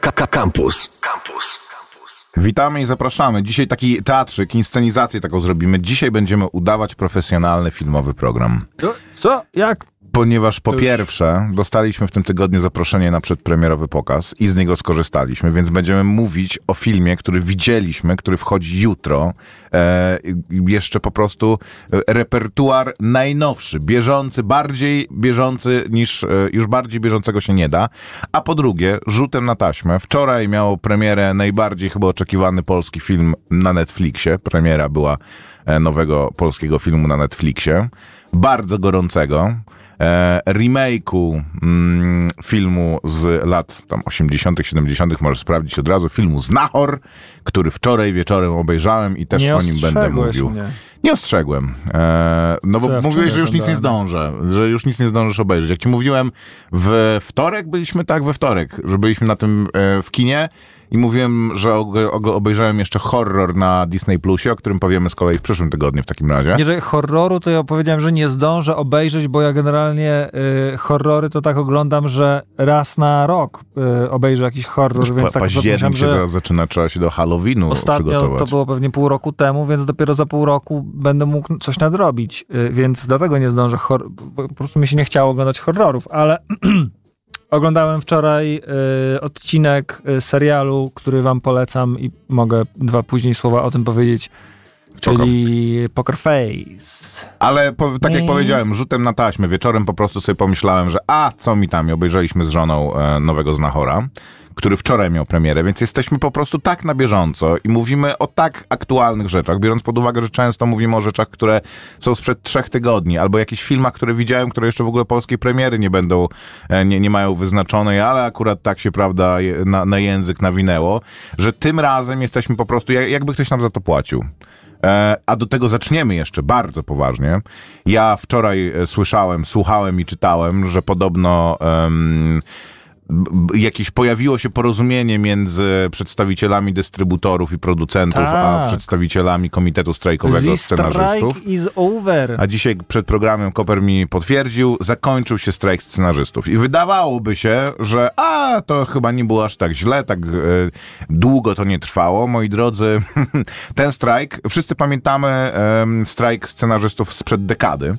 Campus. Campus. Witamy i zapraszamy. Dzisiaj taki teatrzyk, inscenizację taką zrobimy. Dzisiaj będziemy udawać profesjonalny filmowy program. Co? Jak? Ponieważ po już- pierwsze dostaliśmy w tym tygodniu zaproszenie na przedpremierowy pokaz i z niego skorzystaliśmy, więc będziemy mówić o filmie, który widzieliśmy, który wchodzi jutro. E, jeszcze po prostu e, repertuar najnowszy, bieżący, bardziej bieżący niż, e, już bardziej bieżącego się nie da. A po drugie, rzutem na taśmę. Wczoraj miał premierę najbardziej chyba oczekiwany polski film na Netflixie. Premiera była e, nowego polskiego filmu na Netflixie. Bardzo gorącego remake'u mm, filmu z lat tam 80., 70., możesz sprawdzić od razu, filmu Znachor, który wczoraj wieczorem obejrzałem i też Nie o nim będę mówił. mnie. Nie ostrzegłem. E, no bo ja mówiłeś, że już nic nie zdążę, że już nic nie zdążysz obejrzeć. Jak ci mówiłem, w wtorek byliśmy, tak, we wtorek, że byliśmy na tym e, w kinie i mówiłem, że obejrzałem jeszcze horror na Disney Plusie, o którym powiemy z kolei w przyszłym tygodniu w takim razie. Że horroru to ja powiedziałem, że nie zdążę obejrzeć, bo ja generalnie y, horrory to tak oglądam, że raz na rok y, obejrzę jakiś horror, Pa, więc tak październik się zaraz zaczyna, trzeba się do Halloweenu ostatnio przygotować. to było pewnie pół roku temu, więc dopiero za pół roku będę mógł coś nadrobić, y, więc dlatego nie zdążę, po prostu mi się nie chciało oglądać horrorów, ale oglądałem wczoraj y, odcinek y, serialu, który wam polecam i mogę dwa później słowa o tym powiedzieć, Spoko. czyli Poker Face. Ale po, tak jak powiedziałem, rzutem na taśmę, wieczorem po prostu sobie pomyślałem, że a, co mi tam, i obejrzeliśmy z żoną e, nowego Znachora, który wczoraj miał premierę, więc jesteśmy po prostu tak na bieżąco i mówimy o tak aktualnych rzeczach, biorąc pod uwagę, że często mówimy o rzeczach, które są sprzed trzech tygodni, albo jakichś filmach, które widziałem, które jeszcze w ogóle polskiej premiery nie będą, e, nie, nie mają wyznaczonej, ale akurat tak się, prawda, na, na język nawinęło, że tym razem jesteśmy po prostu, jak, jakby ktoś nam za to płacił. E, A do tego zaczniemy jeszcze bardzo poważnie. Ja wczoraj e, słyszałem, słuchałem i czytałem, że podobno b- jakieś pojawiło się porozumienie między przedstawicielami dystrybutorów i producentów, a Tak. przedstawicielami Komitetu Strajkowego The Scenarzystów. is over. A dzisiaj przed programem Koper mi potwierdził, zakończył się strajk scenarzystów. I wydawałoby się, że a, to chyba nie było aż tak źle, tak e, długo to nie trwało. Moi drodzy, ten strajk, wszyscy pamiętamy em, strajk scenarzystów sprzed dekady,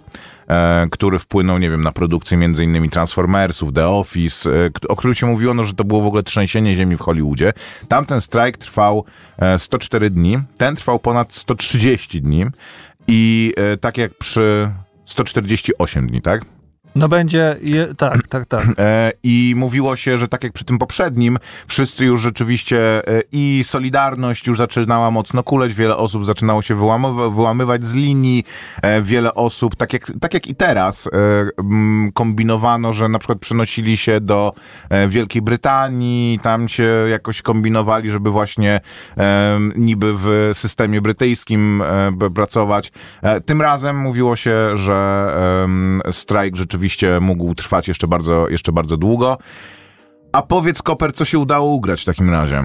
który wpłynął, nie wiem, na produkcję między innymi Transformersów, The Office, e, o którym się mówiło, no, że to było w ogóle trzęsienie ziemi w Hollywoodzie. Tamten strajk trwał e, 104 dni, ten trwał ponad 130 dni i e, tak jak przy 148 dni, tak? No będzie, je, tak, tak, tak. E, I mówiło się, że tak jak przy tym poprzednim, wszyscy już rzeczywiście e, i Solidarność już zaczynała mocno kuleć, wiele osób zaczynało się wyłamywa- wyłamywać z linii, e, wiele osób, tak jak, tak jak i teraz, e, mm, kombinowano, że na przykład przenosili się do e, Wielkiej Brytanii, tam się jakoś kombinowali, żeby właśnie e, niby w systemie brytyjskim pracować. Tym razem mówiło się, że strajk rzeczywiście mógł trwać jeszcze bardzo, jeszcze bardzo długo. A powiedz, Koper, co się udało ugrać w takim razie?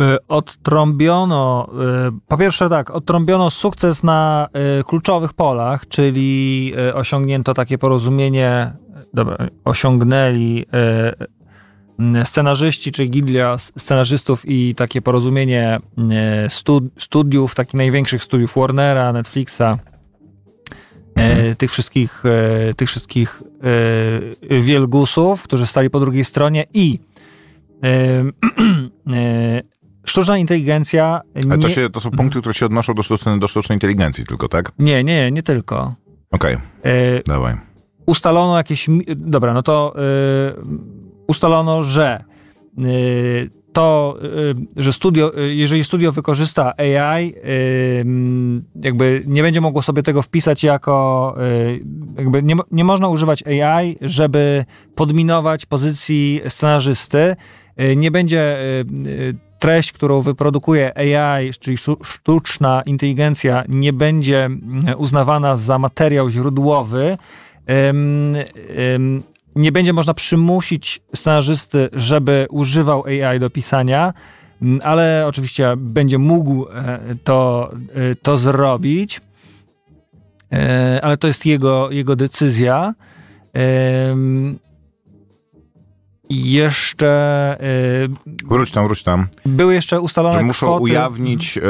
Y, Odtrąbiono, y, po pierwsze tak, odtrąbiono sukces na y, kluczowych polach, czyli osiągnięto takie porozumienie, dobra, osiągnęli scenarzyści, czy gildia s- scenarzystów i takie porozumienie stu, studiów, takich największych studiów Warnera, Netflixa, e, tych wszystkich, e, tych wszystkich e, wielgusów, którzy stali po drugiej stronie i e, e, sztuczna inteligencja Ale to, nie, się, to są punkty, które się odnoszą do sztucznej, do sztucznej inteligencji tylko, tak? nie, nie, nie tylko. Okej, E, dawaj. ustalono jakieś. Dobra, no to ustalono, że to, y, że studio, y, jeżeli studio wykorzysta AI, y, jakby nie będzie mogło sobie tego wpisać jako, jakby nie, nie można używać AI, żeby podminować pozycji scenarzysty. Nie będzie treść, którą wyprodukuje AI, czyli sztuczna inteligencja, nie będzie mm, uznawana za materiał źródłowy, nie będzie można przymusić scenarzysty, żeby używał AI do pisania, mm, ale oczywiście będzie mógł e, to, e, to zrobić. E, Ale to jest jego, jego decyzja. Jeszcze... Wróć tam, wróć tam. Były jeszcze ustalone Że muszą kwoty... ujawnić e,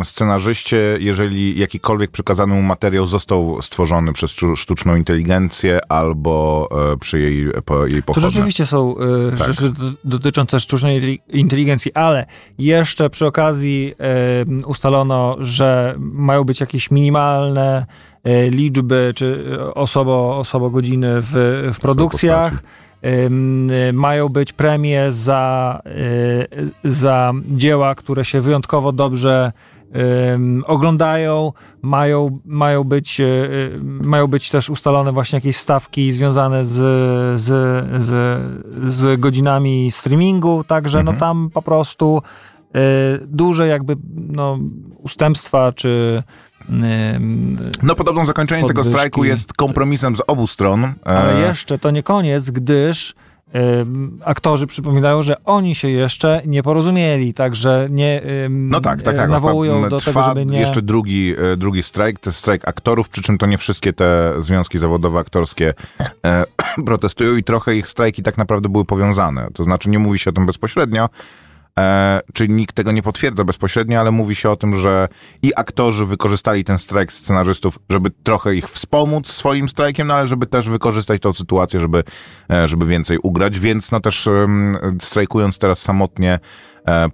e, scenarzyście, jeżeli jakikolwiek przekazany mu materiał został stworzony przez sztu- sztuczną inteligencję albo e, przy jej, po, jej To rzeczywiście są y, Tak. rzeczy dotyczące sztucznej inteli- inteligencji, ale jeszcze przy okazji y, ustalono, że mają być jakieś minimalne liczby czy osobo, osobogodziny w, w produkcjach. Mają być premie za, y, za dzieła, które się wyjątkowo dobrze oglądają, mają, mają, być, y, y, mają być też ustalone właśnie jakieś stawki związane z, z, z, z godzinami streamingu, także Mhm. no tam po prostu duże jakby no, ustępstwa czy No podobno zakończenie tego Podwyżki. strajku jest kompromisem z obu stron. ale E, jeszcze to nie koniec, gdyż aktorzy przypominają, że oni się jeszcze nie porozumieli, także nie No tak, tak, e, tak. nawołują Trwa do tego, żeby nie... jeszcze drugi, e, drugi strajk, to jest strajk aktorów, przy czym to nie wszystkie te związki zawodowe aktorskie e, protestują i trochę ich strajki tak naprawdę były powiązane. To znaczy nie mówi się o tym bezpośrednio, e, czy nikt tego nie potwierdza bezpośrednio, ale mówi się o tym, że i aktorzy wykorzystali ten strajk scenarzystów, żeby trochę ich wspomóc swoim strajkiem, no ale żeby też wykorzystać tą sytuację, żeby, e, żeby więcej ugrać, więc no też strajkując teraz samotnie, e,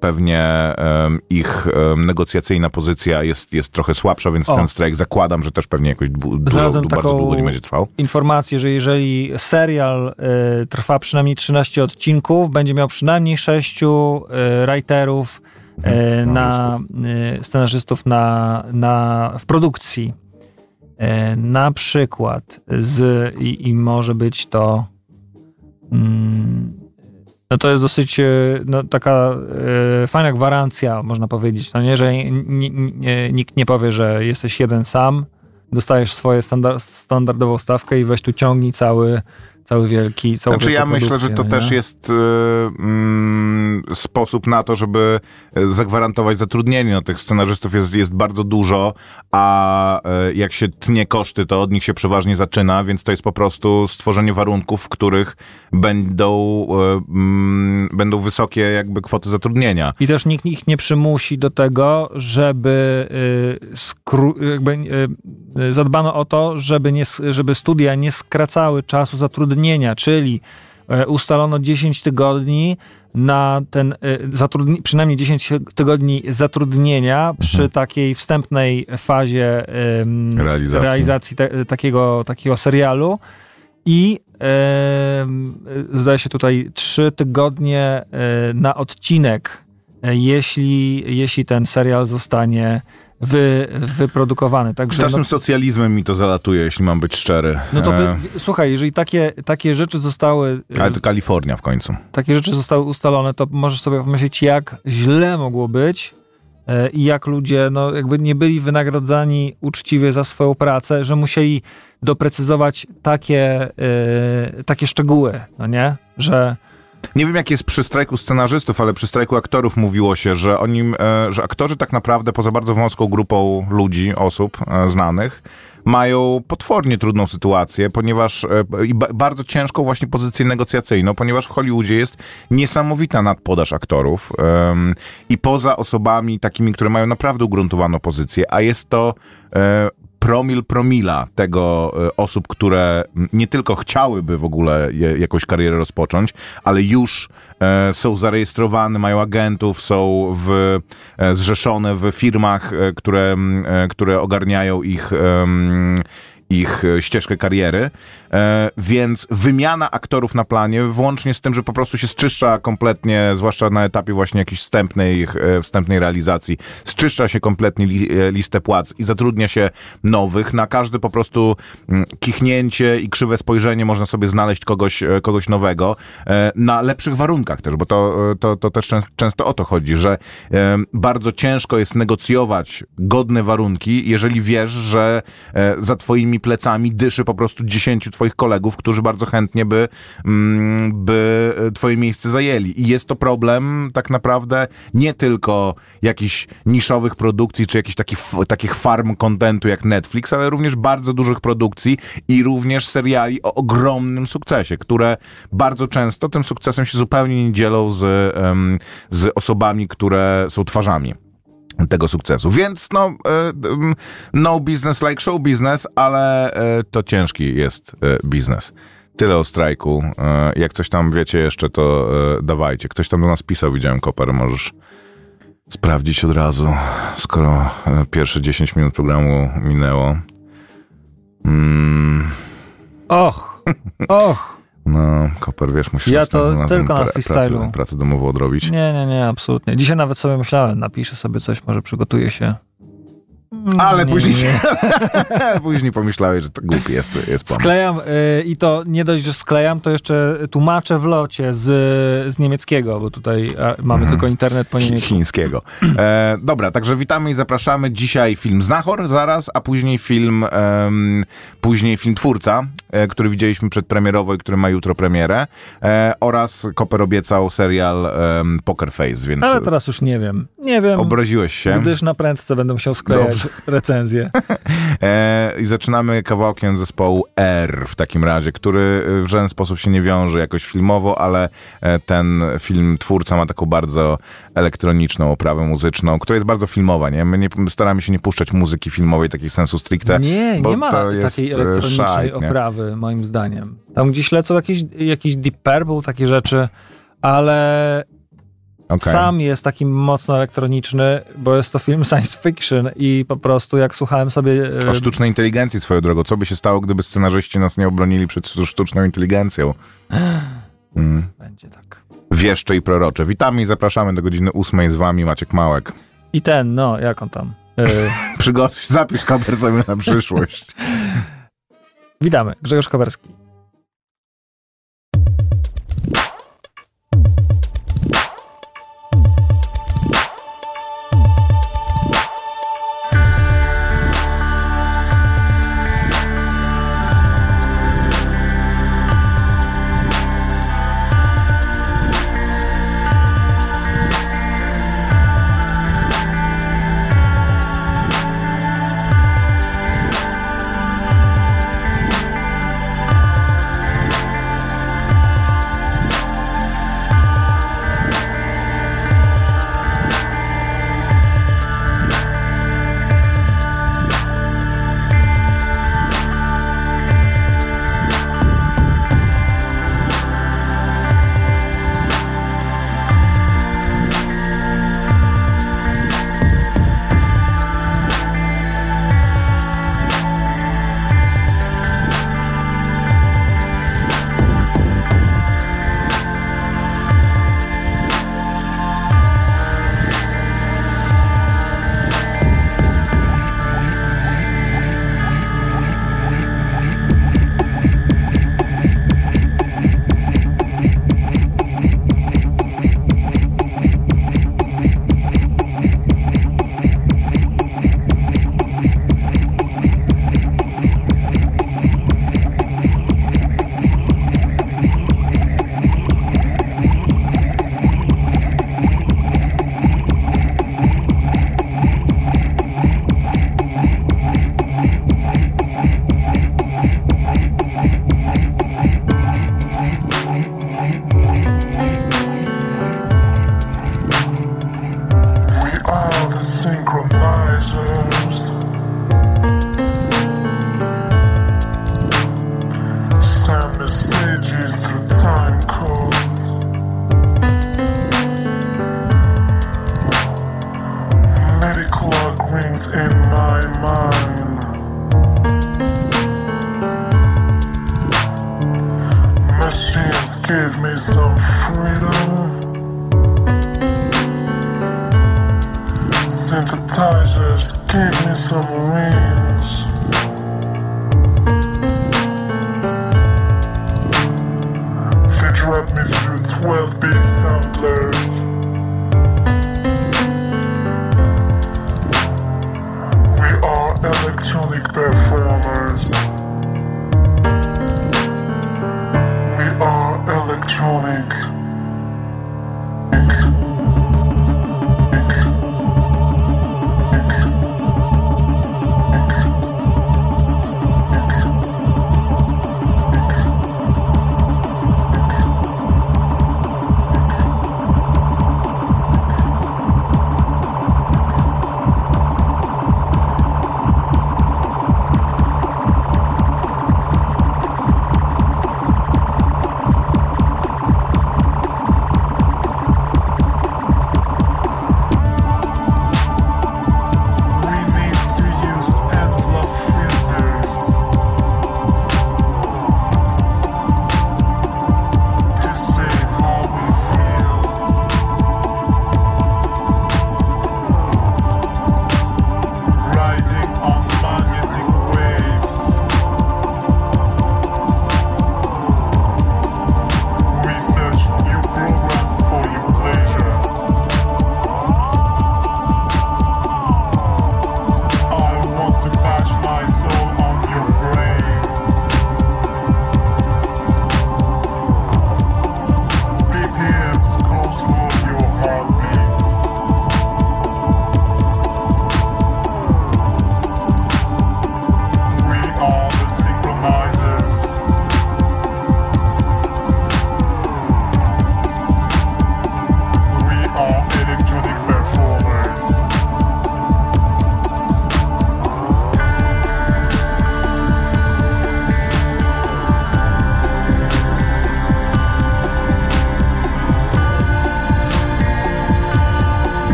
pewnie em, ich negocjacyjna pozycja jest, jest trochę słabsza, więc O. ten strajk zakładam, że też pewnie jakoś dłu- Znalazłem bardzo taką- długo nie będzie trwał. informację, że jeżeli serial y, trwa przynajmniej 13 odcinków, będzie miał przynajmniej 6 y, writerów, y, na, y, scenarzystów na, na, w produkcji. Na przykład z, i, i może być to mm, no to jest dosyć y, no, taka y, fajna gwarancja, można powiedzieć. No nie, że nikt nie powie, że jesteś jeden sam, dostajesz swoją standard, standardową stawkę i weź tu ciągnij cały, cały wielki, całą Znaczy ja myślę, że to też jest y, mm, sposób na to, żeby y, zagwarantować zatrudnienie. No, tych scenarzystów jest, jest bardzo dużo, a y, jak się tnie koszty, to od nich się przeważnie zaczyna, więc to jest po prostu stworzenie warunków, w których będą, y, mm, będą wysokie jakby kwoty zatrudnienia. I też nikt ich nie przymusi do tego, żeby y, skró- jakby, y, y, zadbano o to, żeby, nie, żeby studia nie skracały czasu zatrudnienia, czyli y, ustalono 10 tygodni na ten, zatrudni- przynajmniej 10 tygodni zatrudnienia przy takiej wstępnej fazie ym, Realizacji. realizacji te, takiego, takiego serialu i zdaje się tutaj trzy tygodnie e, na odcinek, e, jeśli, jeśli ten serial zostanie wy, wyprodukowany. Także Strasznym no, socjalizmem mi to zalatuje, jeśli mam być szczery. no to by, E, słuchaj, jeżeli takie, takie rzeczy zostały e, ale to Kalifornia w końcu. takie rzeczy zostały ustalone, to możesz sobie pomyśleć, jak źle mogło być e, i jak ludzie no, jakby nie byli wynagradzani uczciwie za swoją pracę, że musieli doprecyzować takie, takie szczegóły, no nie? Że Nie wiem, jak jest przy strajku scenarzystów, ale przy strajku aktorów mówiło się, że oni, e, że aktorzy tak naprawdę poza bardzo wąską grupą ludzi, osób e, znanych, mają potwornie trudną sytuację, ponieważ e, i ba, bardzo ciężką właśnie pozycję negocjacyjną, ponieważ w Hollywoodzie jest niesamowita nadpodaż aktorów em, i poza osobami takimi, które mają naprawdę ugruntowaną pozycję, a jest to e, promil promila tego e, osób, które nie tylko chciałyby w ogóle je, jakąś karierę rozpocząć, ale już e, są zarejestrowane, mają agentów, są w, e, zrzeszone w firmach, e, które, e, które ogarniają ich, ich e, ścieżkę kariery, e, więc wymiana aktorów na planie, włącznie z tym, że po prostu się zczyszcza kompletnie, zwłaszcza na etapie właśnie jakiejś wstępnej, e, wstępnej realizacji, zczyszcza się kompletnie li, e, listę płac i zatrudnia się nowych. Na każde po prostu mm, kichnięcie i krzywe spojrzenie można sobie znaleźć kogoś, kogoś nowego na lepszych warunkach też, bo to, to, to też czę- często o to chodzi, że bardzo ciężko jest negocjować godne warunki, jeżeli wiesz, że za twoimi plecami dyszy po prostu dziesięciu twoich kolegów, którzy bardzo chętnie by, mm, by twoje miejsce zajęli. I jest to problem tak naprawdę nie tylko jakichś niszowych produkcji, czy jakichś takich, takich farm kontentu jak Netflix, ale również bardzo dużych produkcji i również seriali o ogromnym sukcesie, które bardzo często tym sukcesem się zupełnie nie dzielą z, z osobami, które są twarzami tego sukcesu. Więc no, e, no business like show business, ale e, to ciężki jest e, biznes. Tyle o strajku. Jak coś tam wiecie jeszcze, to dawajcie. Ktoś tam do nas pisał, widziałem Koper, możesz sprawdzić od razu, skoro pierwsze 10 minut programu minęło. Mm, Och, och. No, Koper, wiesz, musisz Ja to tylko na freestylu. Pracę, pracę domową odrobić. Nie, nie, nie, absolutnie. Dzisiaj nawet sobie myślałem, napiszę sobie coś, może przygotuję się. Ale Nie, później, nie. później pomyślałeś, że to głupi jest, jest pomysł. Sklejam y, i to nie dość, że sklejam, to jeszcze tłumaczę w locie z, z niemieckiego, bo tutaj mamy Mhm. tylko internet po niemiecku. chińskiego. E, dobra, także witamy i zapraszamy. Dzisiaj film Znachor zaraz, a później film em, później film Twórca, e, który widzieliśmy przedpremierowo i który ma jutro premierę e, oraz Koper obiecał serial Poker Face, więc Ale teraz już nie wiem. Nie wiem, obraziłeś się. gdyż na prędce będę musiał sklejać Dobrze. Recenzję. E, I zaczynamy kawałkiem zespołu R w takim razie, który w żaden sposób się nie wiąże jakoś filmowo, ale e, ten film twórca ma taką bardzo elektroniczną oprawę muzyczną, która jest bardzo filmowa, nie? My nie, staramy się nie puszczać muzyki filmowej takiej sensu stricte. Nie, nie ma takiej e, elektronicznej oprawy, moim zdaniem. Tam gdzieś lecą jakieś, jakieś Deep Purple, takie rzeczy, ale Okej. sam jest taki mocno elektroniczny, bo jest to film science fiction i po prostu jak słuchałem sobie... e, O sztucznej inteligencji swoją drogą. Co by się stało, gdyby scenarzyści nas nie obronili przed sztuczną inteligencją? Mm. Będzie tak. Wieszcze i prorocze. Witamy i zapraszamy do godziny ósmej z wami Maciek Małek. I ten, no, jak on tam? E, Przygotuj, zapisz koper sobie na przyszłość. witamy, Grzegorz Kowerski.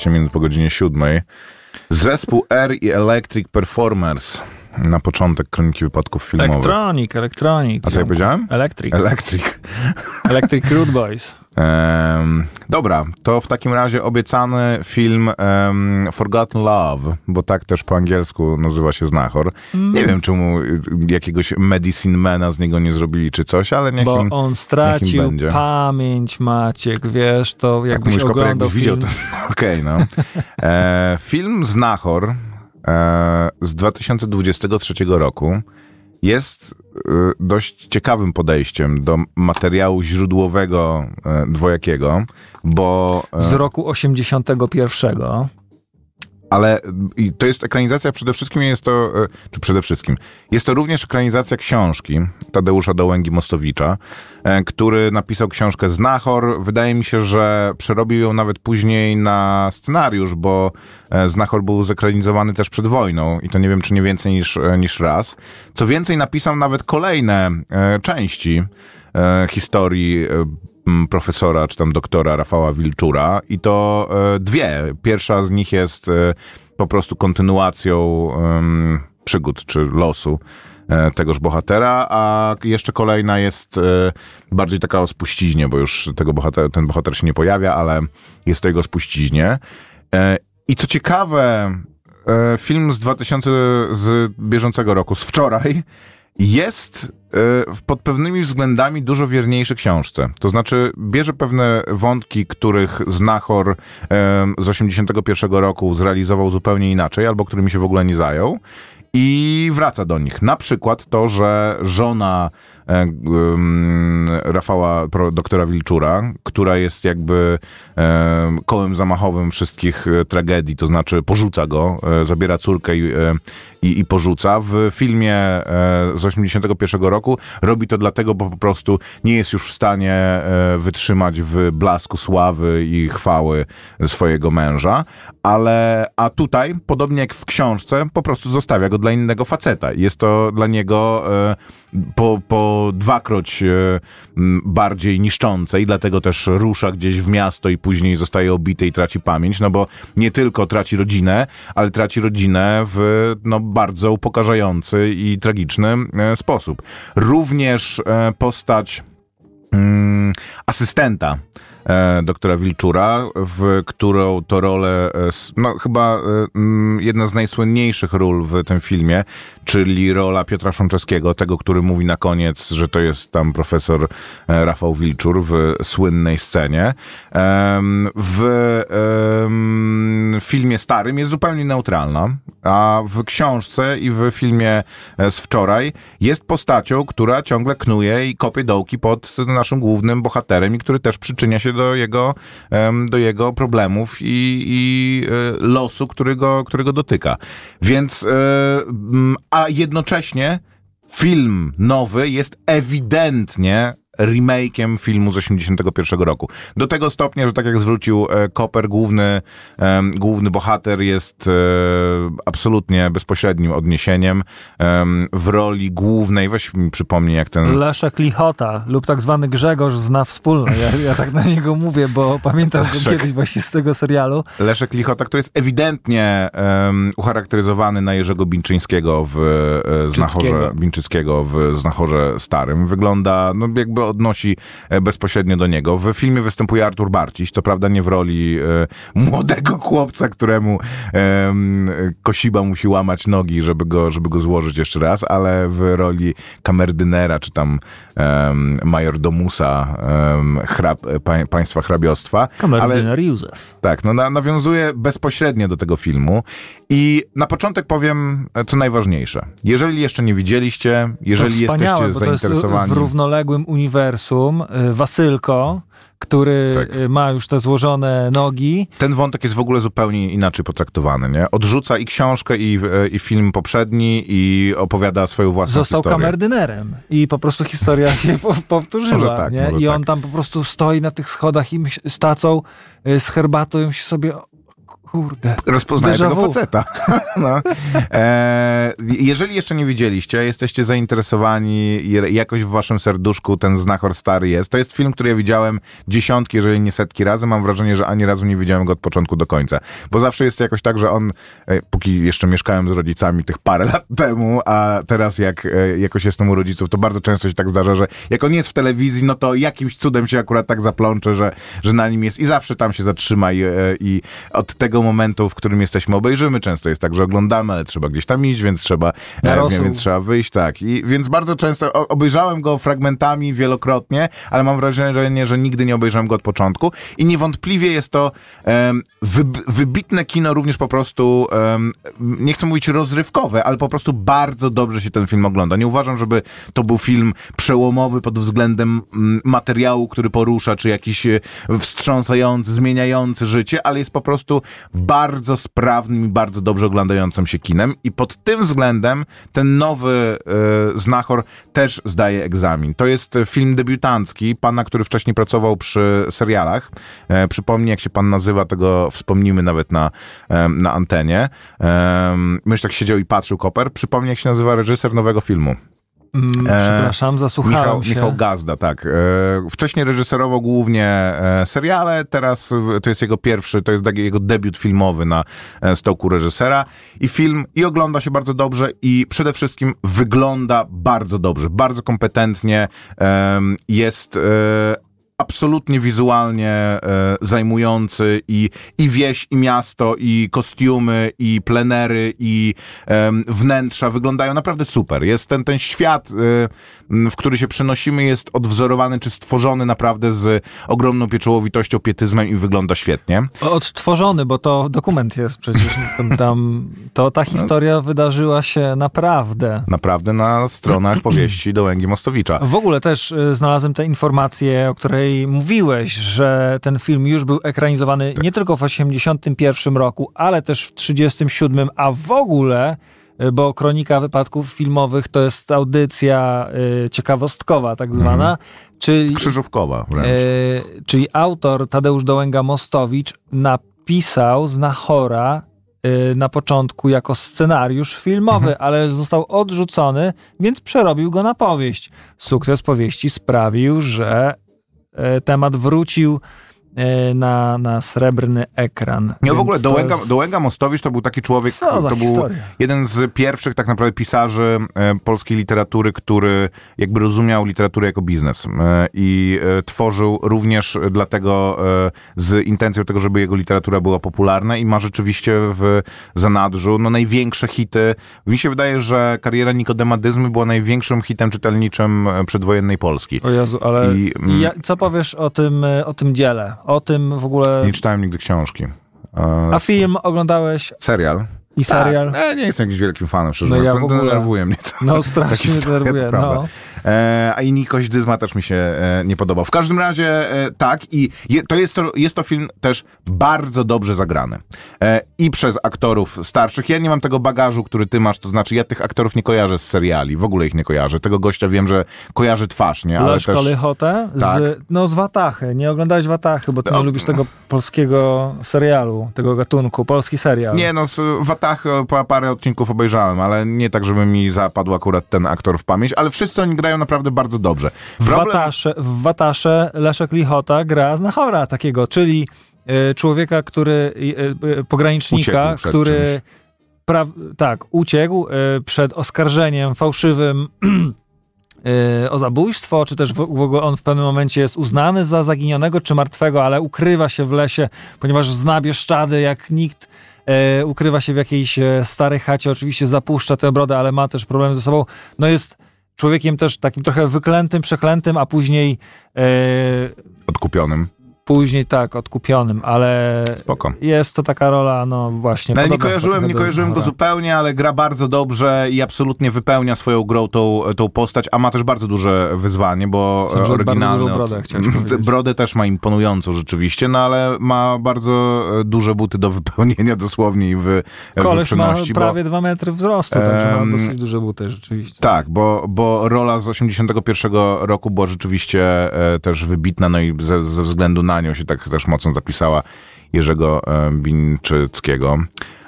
20 minut po godzinie 7. Zespół R i Electric Performers. Na początek kroniki wypadków filmowych. Elektronik, elektronik. A co ja powiedziałem? Electric. Electric. Electric Root Boys. Em, dobra, to w takim razie obiecany film em, Forgotten Love, bo tak też po angielsku nazywa się Znachor. Mm. Nie wiem, czemu y, jakiegoś Medicine Mana z niego nie zrobili czy coś, ale niech Bo im... on stracił będzie. pamięć, Maciek, wiesz, to Jak jakbyś mówisz, Koper, oglądał jakbyś widział, film. to okej, no. E, film Znachor z 2023 roku jest e, dość ciekawym podejściem do materiału źródłowego e, dwojakiego, bo... e, Z roku 81. Ale to jest ekranizacja przede wszystkim jest to, e, czy przede wszystkim, jest to również ekranizacja książki Tadeusza Dołęgi-Mostowicza, e, który napisał książkę Znachor. Wydaje mi się, że przerobił ją nawet później na scenariusz, bo e, Znachor był zekranizowany też przed wojną i to nie wiem, czy nie więcej niż, niż raz. Co więcej, napisał nawet kolejne części historii profesora czy tam doktora Rafała Wilczura i to e, dwie. Pierwsza z nich jest e, po prostu kontynuacją przygód czy losu e, tegoż bohatera, a jeszcze kolejna jest bardziej taka o spuściźnie, bo już tego bohater, ten bohater się nie pojawia, ale jest to jego spuściźnie. I co ciekawe, film z 2000, z bieżącego roku, z wczoraj, jest pod pewnymi względami dużo wierniejszy książce. To znaczy, bierze pewne wątki, których Znachor z 81 roku zrealizował zupełnie inaczej, albo którymi się w ogóle nie zajął i wraca do nich. Na przykład to, że żona Rafała, pro- doktora Wilczura, która jest jakby e, kołem zamachowym wszystkich e, tragedii, to znaczy porzuca go, e, zabiera córkę i, e, i, i porzuca. W filmie e, z 81 roku robi to dlatego, bo po prostu nie jest już w stanie e, wytrzymać w blasku sławy i chwały swojego męża, ale a tutaj, podobnie jak w książce, po prostu zostawia go dla innego faceta. Jest to dla niego e, po, po dwakroć e, bardziej niszczące i dlatego też rusza gdzieś w miasto i później zostaje obity i traci pamięć, no bo nie tylko traci rodzinę, ale traci rodzinę w no, bardzo upokarzający i tragiczny e, sposób. Również e, postać mm, asystenta doktora Wilczura, w którą to rolę, e, no chyba e, jedna z najsłynniejszych ról w tym filmie, czyli rola Piotra Frączewskiego, tego, który mówi na koniec, że to jest tam profesor e, Rafał Wilczur w słynnej scenie. W filmie starym jest zupełnie neutralna, a w książce i w filmie e, z wczoraj jest postacią, która ciągle knuje i kopie dołki pod naszym głównym bohaterem i który też przyczynia się do jego, em, do jego problemów i, i e, losu, który go, który go dotyka. Więc, e, a jednocześnie film nowy jest ewidentnie remake'iem filmu z 81 roku. Do tego stopnia, że tak jak zwrócił e, Koper, główny, główny bohater jest e, absolutnie bezpośrednim odniesieniem em, w roli głównej, weź mi przypomnij jak ten... Leszek Lichota lub tak zwany Grzegorz zna wspólne. Ja, ja tak na niego mówię, bo pamiętam go Leszek. kiedyś właśnie z tego serialu. Leszek Lichota, który jest ewidentnie um, ucharakteryzowany na Jerzego Binczyńskiego w e, Znachorze, Binczyckiego w Znachorze Starym. Wygląda, no jakby odnosi e, bezpośrednio do niego. W filmie występuje Artur Barciś, co prawda nie w roli e, młodego chłopca, któremu em, Kosiba musi łamać nogi, żeby go, żeby go złożyć jeszcze raz, ale w roli kamerdynera, czy tam majordomusa hrab, pa, państwa hrabiostwa. Ale, Kamerdyner Józef. tak, no na, nawiązuje bezpośrednio do tego filmu i na początek powiem, e, co najważniejsze. Jeżeli jeszcze nie widzieliście, jeżeli jesteście zainteresowani... w równoległym uniwersum. Y, Wasylko, który Tak. y, ma już te złożone nogi. Ten wątek jest w ogóle zupełnie inaczej potraktowany, nie? Odrzuca i książkę, i, e, i film poprzedni, i opowiada swoją własną Został historię. kamerdynerem i po prostu historia się po- powtórzyła. Tak, nie? I on tak. tam po prostu stoi na tych schodach i z tacą, y, z herbatą i myśli sobie, kurde, Rozpoznaje Déjà tego faceta. no. e, jeżeli jeszcze nie widzieliście, jesteście zainteresowani jakoś w waszym serduszku ten Znachor Stary jest, to jest film, który ja widziałem dziesiątki, jeżeli nie setki razy. Mam wrażenie, że ani razu nie widziałem go od początku do końca. Bo zawsze jest jakoś tak, że on, e, póki jeszcze mieszkałem z rodzicami tych parę lat temu, a teraz jak e, jakoś jestem u rodziców, to bardzo często się tak zdarza, że jak on jest w telewizji, no to jakimś cudem się akurat tak zaplącze, że, że na nim jest i zawsze tam się zatrzyma i, e, i od tego momentu, w którym jesteśmy, obejrzymy. Często jest tak, że oglądamy, ale trzeba gdzieś tam iść, więc trzeba, Na e, więc trzeba wyjść, tak. I, więc bardzo często obejrzałem go fragmentami wielokrotnie, ale mam wrażenie, że nigdy nie obejrzałem go od początku i niewątpliwie jest to wyb, wybitne kino również po prostu, nie chcę mówić rozrywkowe, ale po prostu bardzo dobrze się ten film ogląda. Nie uważam, żeby to był film przełomowy pod względem mm, materiału, który porusza, czy jakiś e, wstrząsający, zmieniający życie, ale jest po prostu bardzo sprawnym i bardzo dobrze oglądającym się kinem i pod tym względem ten nowy e, Znachor też zdaje egzamin. To jest film debiutancki, pana, który wcześniej pracował przy serialach. E, przypomnij, jak się pan nazywa, tego wspomnimy nawet na, e, na antenie. E, myś tak siedział i patrzył, Koper. Przypomnij, jak się nazywa reżyser nowego filmu. Mm, E, przepraszam, zasłuchałem Michał, się. Michał Gazda, tak. E, wcześniej reżyserował głównie e, seriale, teraz to jest jego pierwszy, to jest jego debiut filmowy na stołku reżysera. I film i ogląda się bardzo dobrze i przede wszystkim wygląda bardzo dobrze, bardzo kompetentnie. jest absolutnie wizualnie e, zajmujący i, i wieś, i miasto, i kostiumy, i plenery, i em, wnętrza wyglądają naprawdę super. Jest ten, ten świat, e, w który się przenosimy, jest odwzorowany czy stworzony naprawdę z ogromną pieczołowitością, pietyzmem i wygląda świetnie. Odtworzony, bo to dokument jest przecież. Tam, tam, to ta historia wydarzyła się naprawdę. Naprawdę na stronach powieści Dołęgi Mostowicza. W ogóle też y, znalazłem tę informację, o której mówiłeś, że ten film już był ekranizowany nie tylko w 81 roku, ale też w 37, a w ogóle y, bo Kronika Wypadków Filmowych to jest audycja y, ciekawostkowa tak zwana, czyli, Krzyżówkowa wręcz. y, czyli autor Tadeusz Dołęga-Mostowicz napisał Znachora y, na początku jako scenariusz filmowy, ale został odrzucony, więc przerobił go na powieść. Sukces powieści sprawił, że temat wrócił. e, na, na srebrny ekran. Nie, w ogóle Dołęga, jest- Dołęga Mostowicz to był taki człowiek, to był historia? jeden z pierwszych tak naprawdę pisarzy e, polskiej literatury, który jakby rozumiał literaturę jako biznes e, i e, tworzył również dlatego e, z intencją tego, żeby jego literatura była popularna i ma rzeczywiście w zanadrzu no, największe hity. Mi się wydaje, że kariera Nikodema Dyzmy była największym hitem czytelniczym e, przedwojennej Polski. O Jezu, ale I, mm, ja, co powiesz o tym, e, o tym dziele? O tym w ogóle... Nie czytałem nigdy książki. E, A film oglądałeś Serial? I serial? Tak, ja nie jestem jakimś wielkim fanem, szczerze No ja w ogóle- Denerwuje mnie to. No strasznie denerwuje, no. E, a i Nikoś Dyzma też mi się e, nie podobał. W każdym razie e, tak i je, to jest, to jest to film też bardzo dobrze zagrany. E, I przez aktorów starszych. Ja nie mam tego bagażu, który ty masz, to znaczy ja tych aktorów nie kojarzę z seriali, w ogóle ich nie kojarzę. Tego gościa wiem, że kojarzy twarz, nie? Ale Leszko też... Lichotę Tak. z, no z Watachy. Nie oglądałeś Watachy, bo ty O- nie lubisz tego polskiego serialu, tego gatunku, polski serial. Nie, no z Watach e, pa- parę odcinków obejrzałem, ale nie tak, żeby mi zapadł akurat ten aktor w pamięć, ale wszyscy oni grają naprawdę bardzo dobrze. W Watasze, w Watasze Leszek Lichota gra Znachora takiego, czyli e, człowieka, który, e, e, pogranicznika, który pra, tak, uciekł przed oskarżeniem fałszywym o zabójstwo, czy też w ogóle on w pewnym momencie jest uznany za zaginionego czy martwego, ale ukrywa się w lesie, ponieważ zna Bieszczady jak nikt. E, ukrywa się w jakiejś e, starej chacie, oczywiście zapuszcza tę brodę, ale ma też problem ze sobą. No jest człowiekiem też takim trochę wyklętym, przeklętym, a później e, Odkupionym. Później tak, odkupionym, ale Spoko. jest to taka rola, no właśnie. No, nie kojarzyłem, nie kojarzyłem go zupełnie, ale gra bardzo dobrze i absolutnie wypełnia swoją grą tą, tą postać, a ma też bardzo duże wyzwanie, bo że bardzo oryginalny... dużą brodę, powiedzieć. Brodę też ma imponującą rzeczywiście, no ale ma bardzo e, duże buty do wypełnienia dosłownie i w Koleś ma wytrzymaności, bo- prawie dwa metry wzrostu, także ma dosyć duże buty rzeczywiście. Tak, bo, bo rola z 81 roku była rzeczywiście e, też wybitna, no i ze, ze względu na nią się tak też mocno zapisała Jerzego e, Binczyckiego.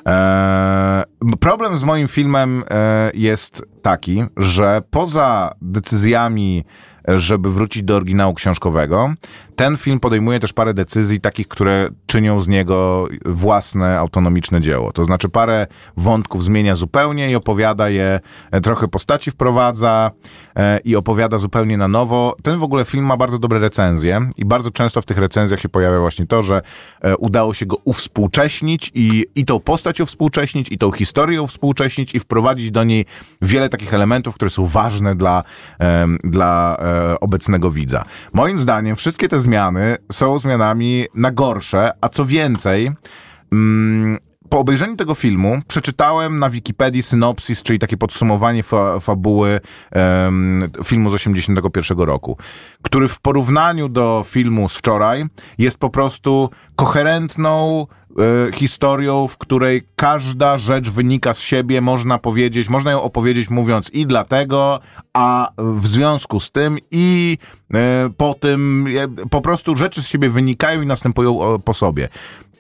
E, problem z moim filmem e, jest taki, że poza decyzjami, żeby wrócić do oryginału książkowego, ten film podejmuje też parę decyzji takich, które czynią z niego własne, autonomiczne dzieło. To znaczy parę wątków zmienia zupełnie i opowiada je, e, trochę postaci wprowadza e, i opowiada zupełnie na nowo. Ten w ogóle film ma bardzo dobre recenzje i bardzo często w tych recenzjach się pojawia właśnie to, że e, udało się go uwspółcześnić i, i tą postać uwspółcześnić, i tą historię uwspółcześnić i wprowadzić do niej wiele takich elementów, które są ważne dla, dla e, obecnego widza. Moim zdaniem wszystkie te zmiany są zmianami na gorsze, a co więcej, mm, po obejrzeniu tego filmu przeczytałem na Wikipedii synopsis, czyli takie podsumowanie fa fabuły em, filmu z 81 roku, który w porównaniu do filmu z wczoraj jest po prostu koherentną e, historią, w której każda rzecz wynika z siebie, można powiedzieć, można ją opowiedzieć mówiąc i dlatego, a w związku z tym i e, po tym e, po prostu rzeczy z siebie wynikają i następują po sobie.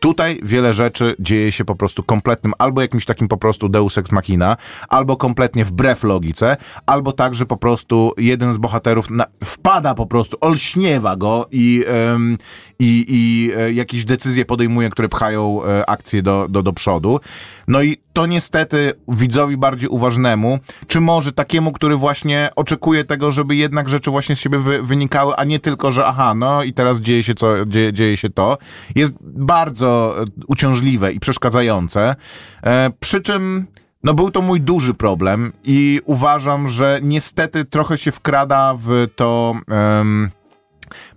Tutaj wiele rzeczy dzieje się po prostu kompletnym, albo jakimś takim po prostu deus ex machina, albo kompletnie wbrew logice, albo tak, że po prostu jeden z bohaterów na, wpada po prostu, olśniewa go i, em, i, i e, jakieś decyzje podejmuje, które pchają e, akcję do, do, do przodu. No i to niestety widzowi bardziej uważnemu, czy może takiemu, który właśnie oczekuje tego, żeby jednak rzeczy właśnie z siebie wy, wynikały, a nie tylko, że aha, no i teraz dzieje się, co, dzieje, dzieje się to, jest bardzo e, uciążliwe i przeszkadzające. E, przy czym no był to mój duży problem i uważam, że niestety trochę się wkrada w to... em,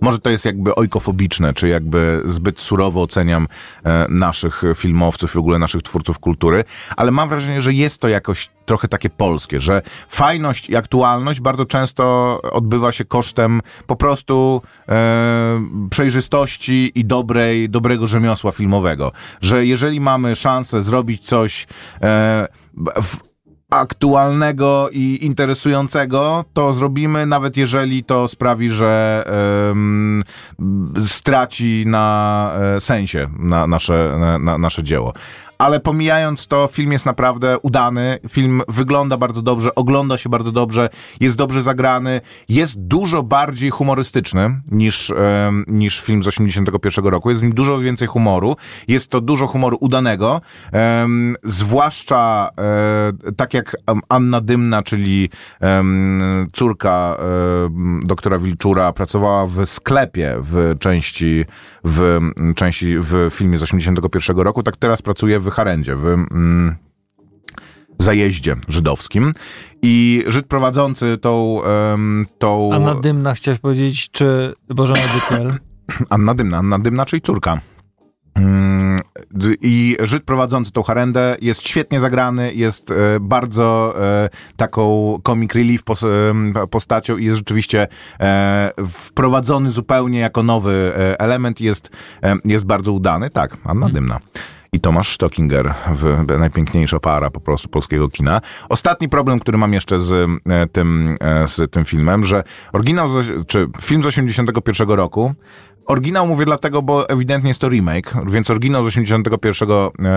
może to jest jakby ojkofobiczne, czy jakby zbyt surowo oceniam e, naszych filmowców i w ogóle naszych twórców kultury, ale mam wrażenie, że jest to jakoś trochę takie polskie, że fajność i aktualność bardzo często odbywa się kosztem po prostu e, przejrzystości i dobrej, dobrego rzemiosła filmowego. Że jeżeli mamy szansę zrobić coś e, w, aktualnego i interesującego, to zrobimy, nawet jeżeli to sprawi, że em, straci na e, sensie na nasze, na, na nasze dzieło. Ale pomijając to, film jest naprawdę udany. Film wygląda bardzo dobrze, ogląda się bardzo dobrze, jest dobrze zagrany, jest dużo bardziej humorystyczny niż, em, niż film z 81 roku. Jest w nim dużo więcej humoru. Jest to dużo humoru udanego. Em, zwłaszcza e, tak jak Anna Dymna, czyli córka doktora Wilczura, pracowała w sklepie w części, w części w filmie z 81 roku, tak teraz pracuje w Harendzie, w mm, zajeździe żydowskim. I Żyd prowadzący tą, em, tą Anna Dymna chciałeś powiedzieć, czy Bożena Dykiel? Anna Dymna, Anna Dymna, czyli córka. Mm, I Żyd prowadzący tą harendę jest świetnie zagrany, jest e, bardzo e, taką comic relief em, postacią i jest rzeczywiście e, wprowadzony zupełnie jako nowy e, element jest, e, jest bardzo udany. Tak, Anna Dymna. I Tomasz Stockinger, w, najpiękniejsza para po prostu polskiego kina. Ostatni problem, który mam jeszcze z e, tym, e, z tym filmem, że oryginał, czy film z 81 roku Oryginał mówię dlatego, bo ewidentnie jest to remake, więc oryginał z 81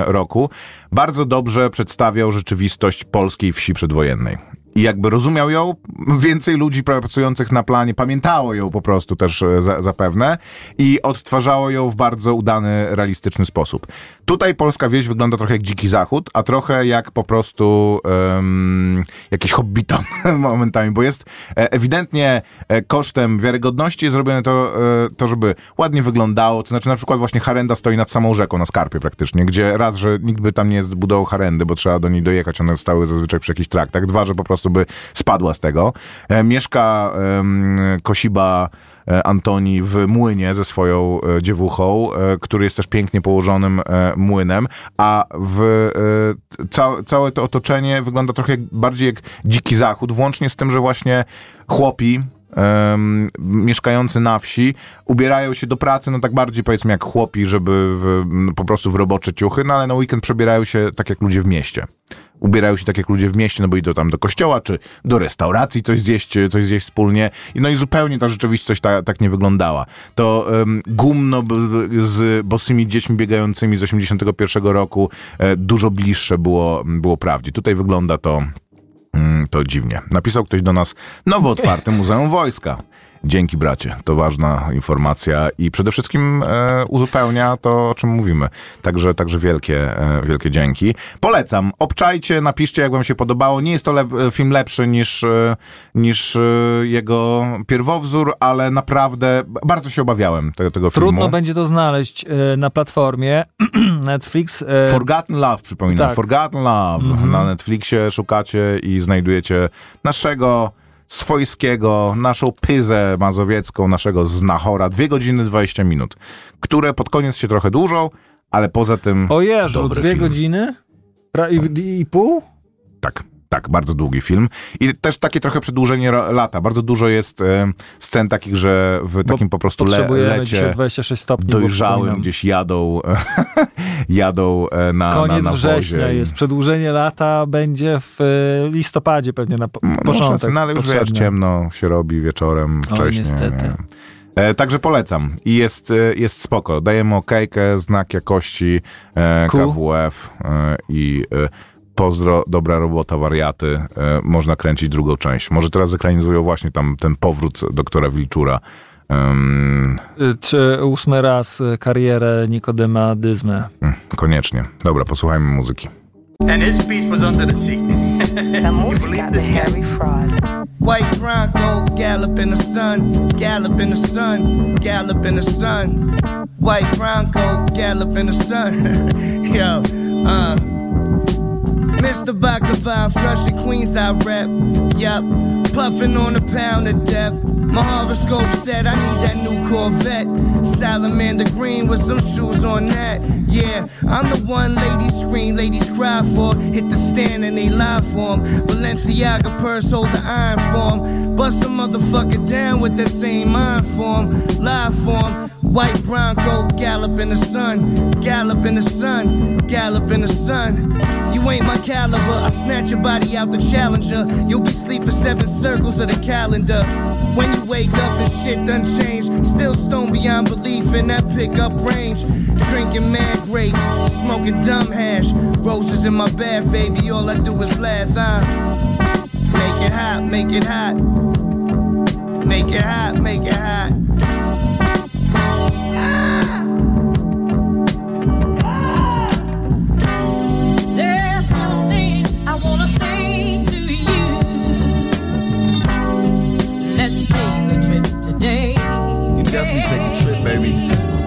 roku bardzo dobrze przedstawiał rzeczywistość polskiej wsi przedwojennej. I jakby rozumiał ją, więcej ludzi pracujących na planie pamiętało ją po prostu też e, za, zapewne i odtwarzało ją w bardzo udany, realistyczny sposób. Tutaj polska wieś wygląda trochę jak dziki zachód, a trochę jak po prostu um, jakiś hobbiton momentami, bo jest e, ewidentnie e, kosztem wiarygodności zrobione to, to, żeby ładnie wyglądało, to znaczy na przykład właśnie Harenda stoi nad samą rzeką na Skarpie praktycznie, gdzie raz, że nikt by tam nie zbudował Harendy, bo trzeba do niej dojechać, one stały zazwyczaj przy jakichś traktach, dwa, że po prostu by spadła z tego. E, mieszka Kosiba e, Antoni w młynie ze swoją e, dziewuchą, który jest też pięknie położonym młynem, a w ca, całe to otoczenie wygląda trochę bardziej jak dziki zachód, włącznie z tym, że właśnie chłopi em, mieszkający na wsi ubierają się do pracy, no tak bardziej powiedzmy jak chłopi, żeby w, po prostu w robocze ciuchy, no ale na weekend przebierają się tak jak ludzie w mieście. Ubierają się tak jak ludzie w mieście, no bo idą tam do kościoła, czy do restauracji coś zjeść, coś zjeść wspólnie. No i zupełnie ta rzeczywistość ta, tak nie wyglądała. To um, gumno z bosymi dziećmi biegającymi z 81 roku e, dużo bliższe było, było prawdzie. Tutaj wygląda to Mm, to dziwnie. Napisał ktoś do nas nowo otwarte Muzeum Wojska. Dzięki bracie, to ważna informacja i przede wszystkim e, uzupełnia to, o czym mówimy. Także, także wielkie, e, wielkie dzięki. Polecam, obczajcie, napiszcie, jak wam się podobało. Nie jest to lep, film lepszy niż, e, niż e, jego pierwowzór, ale naprawdę bardzo się obawiałem tego, tego filmu. Trudno będzie to znaleźć e, na platformie Netflix. Forgotten Love, przypominam. Tak. Forgotten Love. Na Netflixie szukacie i znajdujecie naszego swojskiego, naszą pyzę mazowiecką, naszego znachora. Dwie godziny 20 minut, które pod koniec się trochę dłużą, ale poza tym... O Jezu, dwie film. godziny? Pra, i, I pół? Tak, tak, bardzo długi film. I też takie trochę przedłużenie lata. Bardzo dużo jest e, scen takich, że w takim po prostu le, lecie 26 stopni. bo dojrzałym gdzieś jadą, jadą e, na, Koniec na, na września wozie jest. Przedłużenie lata będzie w e, listopadzie pewnie na po, No, początek. no ale już wiesz, ciemno się robi wieczorem, O, wcześniej. niestety. nie? E, także polecam. I jest, e, jest spoko. Dajemy okejkę, znak jakości e. KWF i e, pozdro, dobra robota, wariaty. E, można kręcić drugą część. Może teraz zekranizują właśnie tam ten powrót doktora Wilczura. Y, Czy ósmy raz y, karierę Nikodema Dyzmy. mm, koniecznie. Dobra, posłuchajmy muzyki. And his piece was under the seat. La música de Harry Fraud. White Bronco, gallop in the sun, gallop in the sun, gallop in the sun. White Bronco, gallop in the sun. Yo, uh. Mr. Baklava, flushing Queens, I rep. Yup. Puffing on a pound of death. My horoscope said I need that new Corvette. Salamander green with some shoes on that. Yeah, I'm the one ladies scream, ladies cry for. Hit the stand and they lie for 'em. Balenciaga purse hold the iron for 'em. Bust a motherfucker down with that same iron form. Lie for 'em. White Bronco gallop in the sun, gallop in the sun, gallop in the sun. You ain't my caliber, I snatch your body out the challenger. You'll be sleeping seven circles of the calendar. When you wake up and shit done changed, still stone beyond belief in that pickup range. Drinking mad grapes, smoking dumb hash. Roses in my bath, baby, all I do is laugh. Uh. Make it hot, make it hot. Make it hot, make it hot.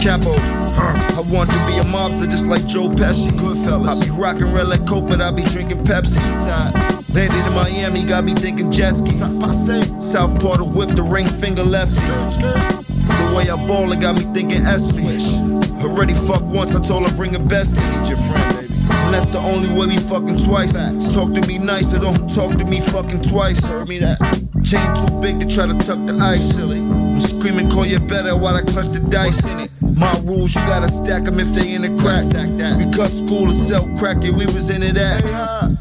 Capo, huh? I want to be a mobster just like Joe Pesci. Goodfellas. I be rockin' red like Coke, but I be drinking Pepsi. Side. Landed in Miami, got me thinking jet ski. South part of whip, the ring finger left. The way I ball, it got me thinking SV. Already fucked once, I told her bring a bestie. Your friend, baby. And that's the only way we fucking twice. Talk to me nice, or don't talk to me fucking twice. Heard me that. Chain too big to try to tuck the ice. Silly. Screaming, call you better while I clutch the dice. in it? My rules, you gotta stack them if they in the crack. Stack that. We cut school to sell crack, yeah, we was into that.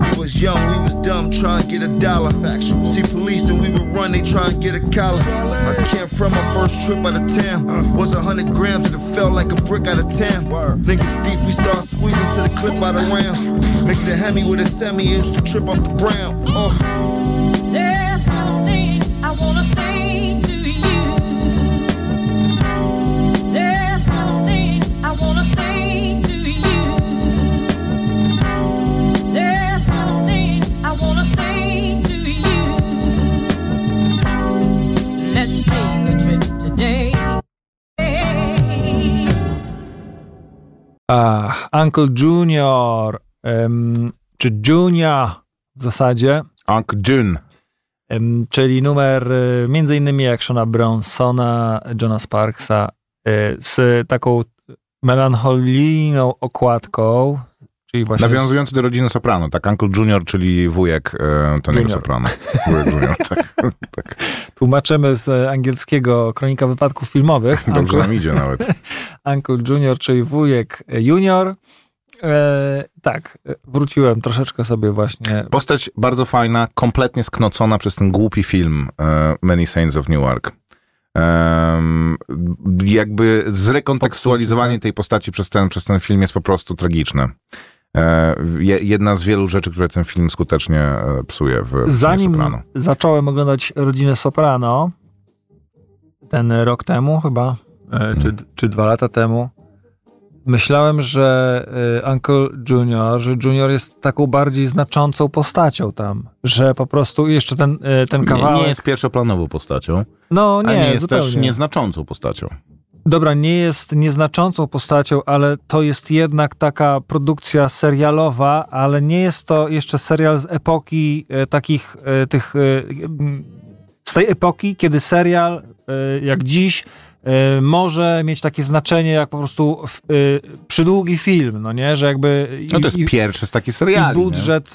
We was young, we was dumb, trying to get a dollar. See police and we would run, they try and get a collar. I can't from my first trip out of town. Uh. Was a hundred grams and it felt like a brick out of town. Niggas beef, we start squeezing to the clip by the rounds. Mixed the Hemi with a semi, used to trip off the brown. Oh. A, Uncle Junior, em, czy Junior w zasadzie, Unc Jun. em, czyli numer e, między innymi Actiona Bronsona, Johna Sparksa e, z taką melancholijną okładką, czyli właśnie z, Nawiązujący do rodziny Soprano, tak? Uncle Junior, czyli wujek e, Tony'ego. Soprano. Wujek Junior, tak. tak. tłumaczymy z angielskiego Kronika Wypadków Filmowych. Dobrze Uncle, nam idzie nawet. Uncle Junior, czyli wujek Junior. E, tak, e, wróciłem troszeczkę sobie właśnie Postać bardzo fajna, kompletnie sknocona przez ten głupi film e, Many Saints of Newark. Em, jakby zrekontekstualizowanie tej postaci przez ten, przez ten film jest po prostu tragiczne. E, je, jedna z wielu rzeczy, które ten film skutecznie e, psuje w Zanim Soprano. zacząłem oglądać Rodzinę Soprano, ten rok temu chyba, e, czy, czy dwa lata temu, myślałem, że Uncle Junior, że Junior jest taką bardziej znaczącą postacią tam, że po prostu jeszcze ten, ten Nie, kawałek... nie jest pierwszoplanową postacią, no nie, nie jest zupełnie. też nieznaczącą postacią. Dobra, nie jest nieznaczącą postacią, ale to jest jednak taka produkcja serialowa, ale nie jest to jeszcze serial z epoki e, takich e, tych. E, z tej epoki, kiedy serial, e, jak dziś, e, może mieć takie znaczenie jak po prostu e, przydługi film, no nie? Że jakby. No to jest i, pierwszy z takich i seriali. nie? budżet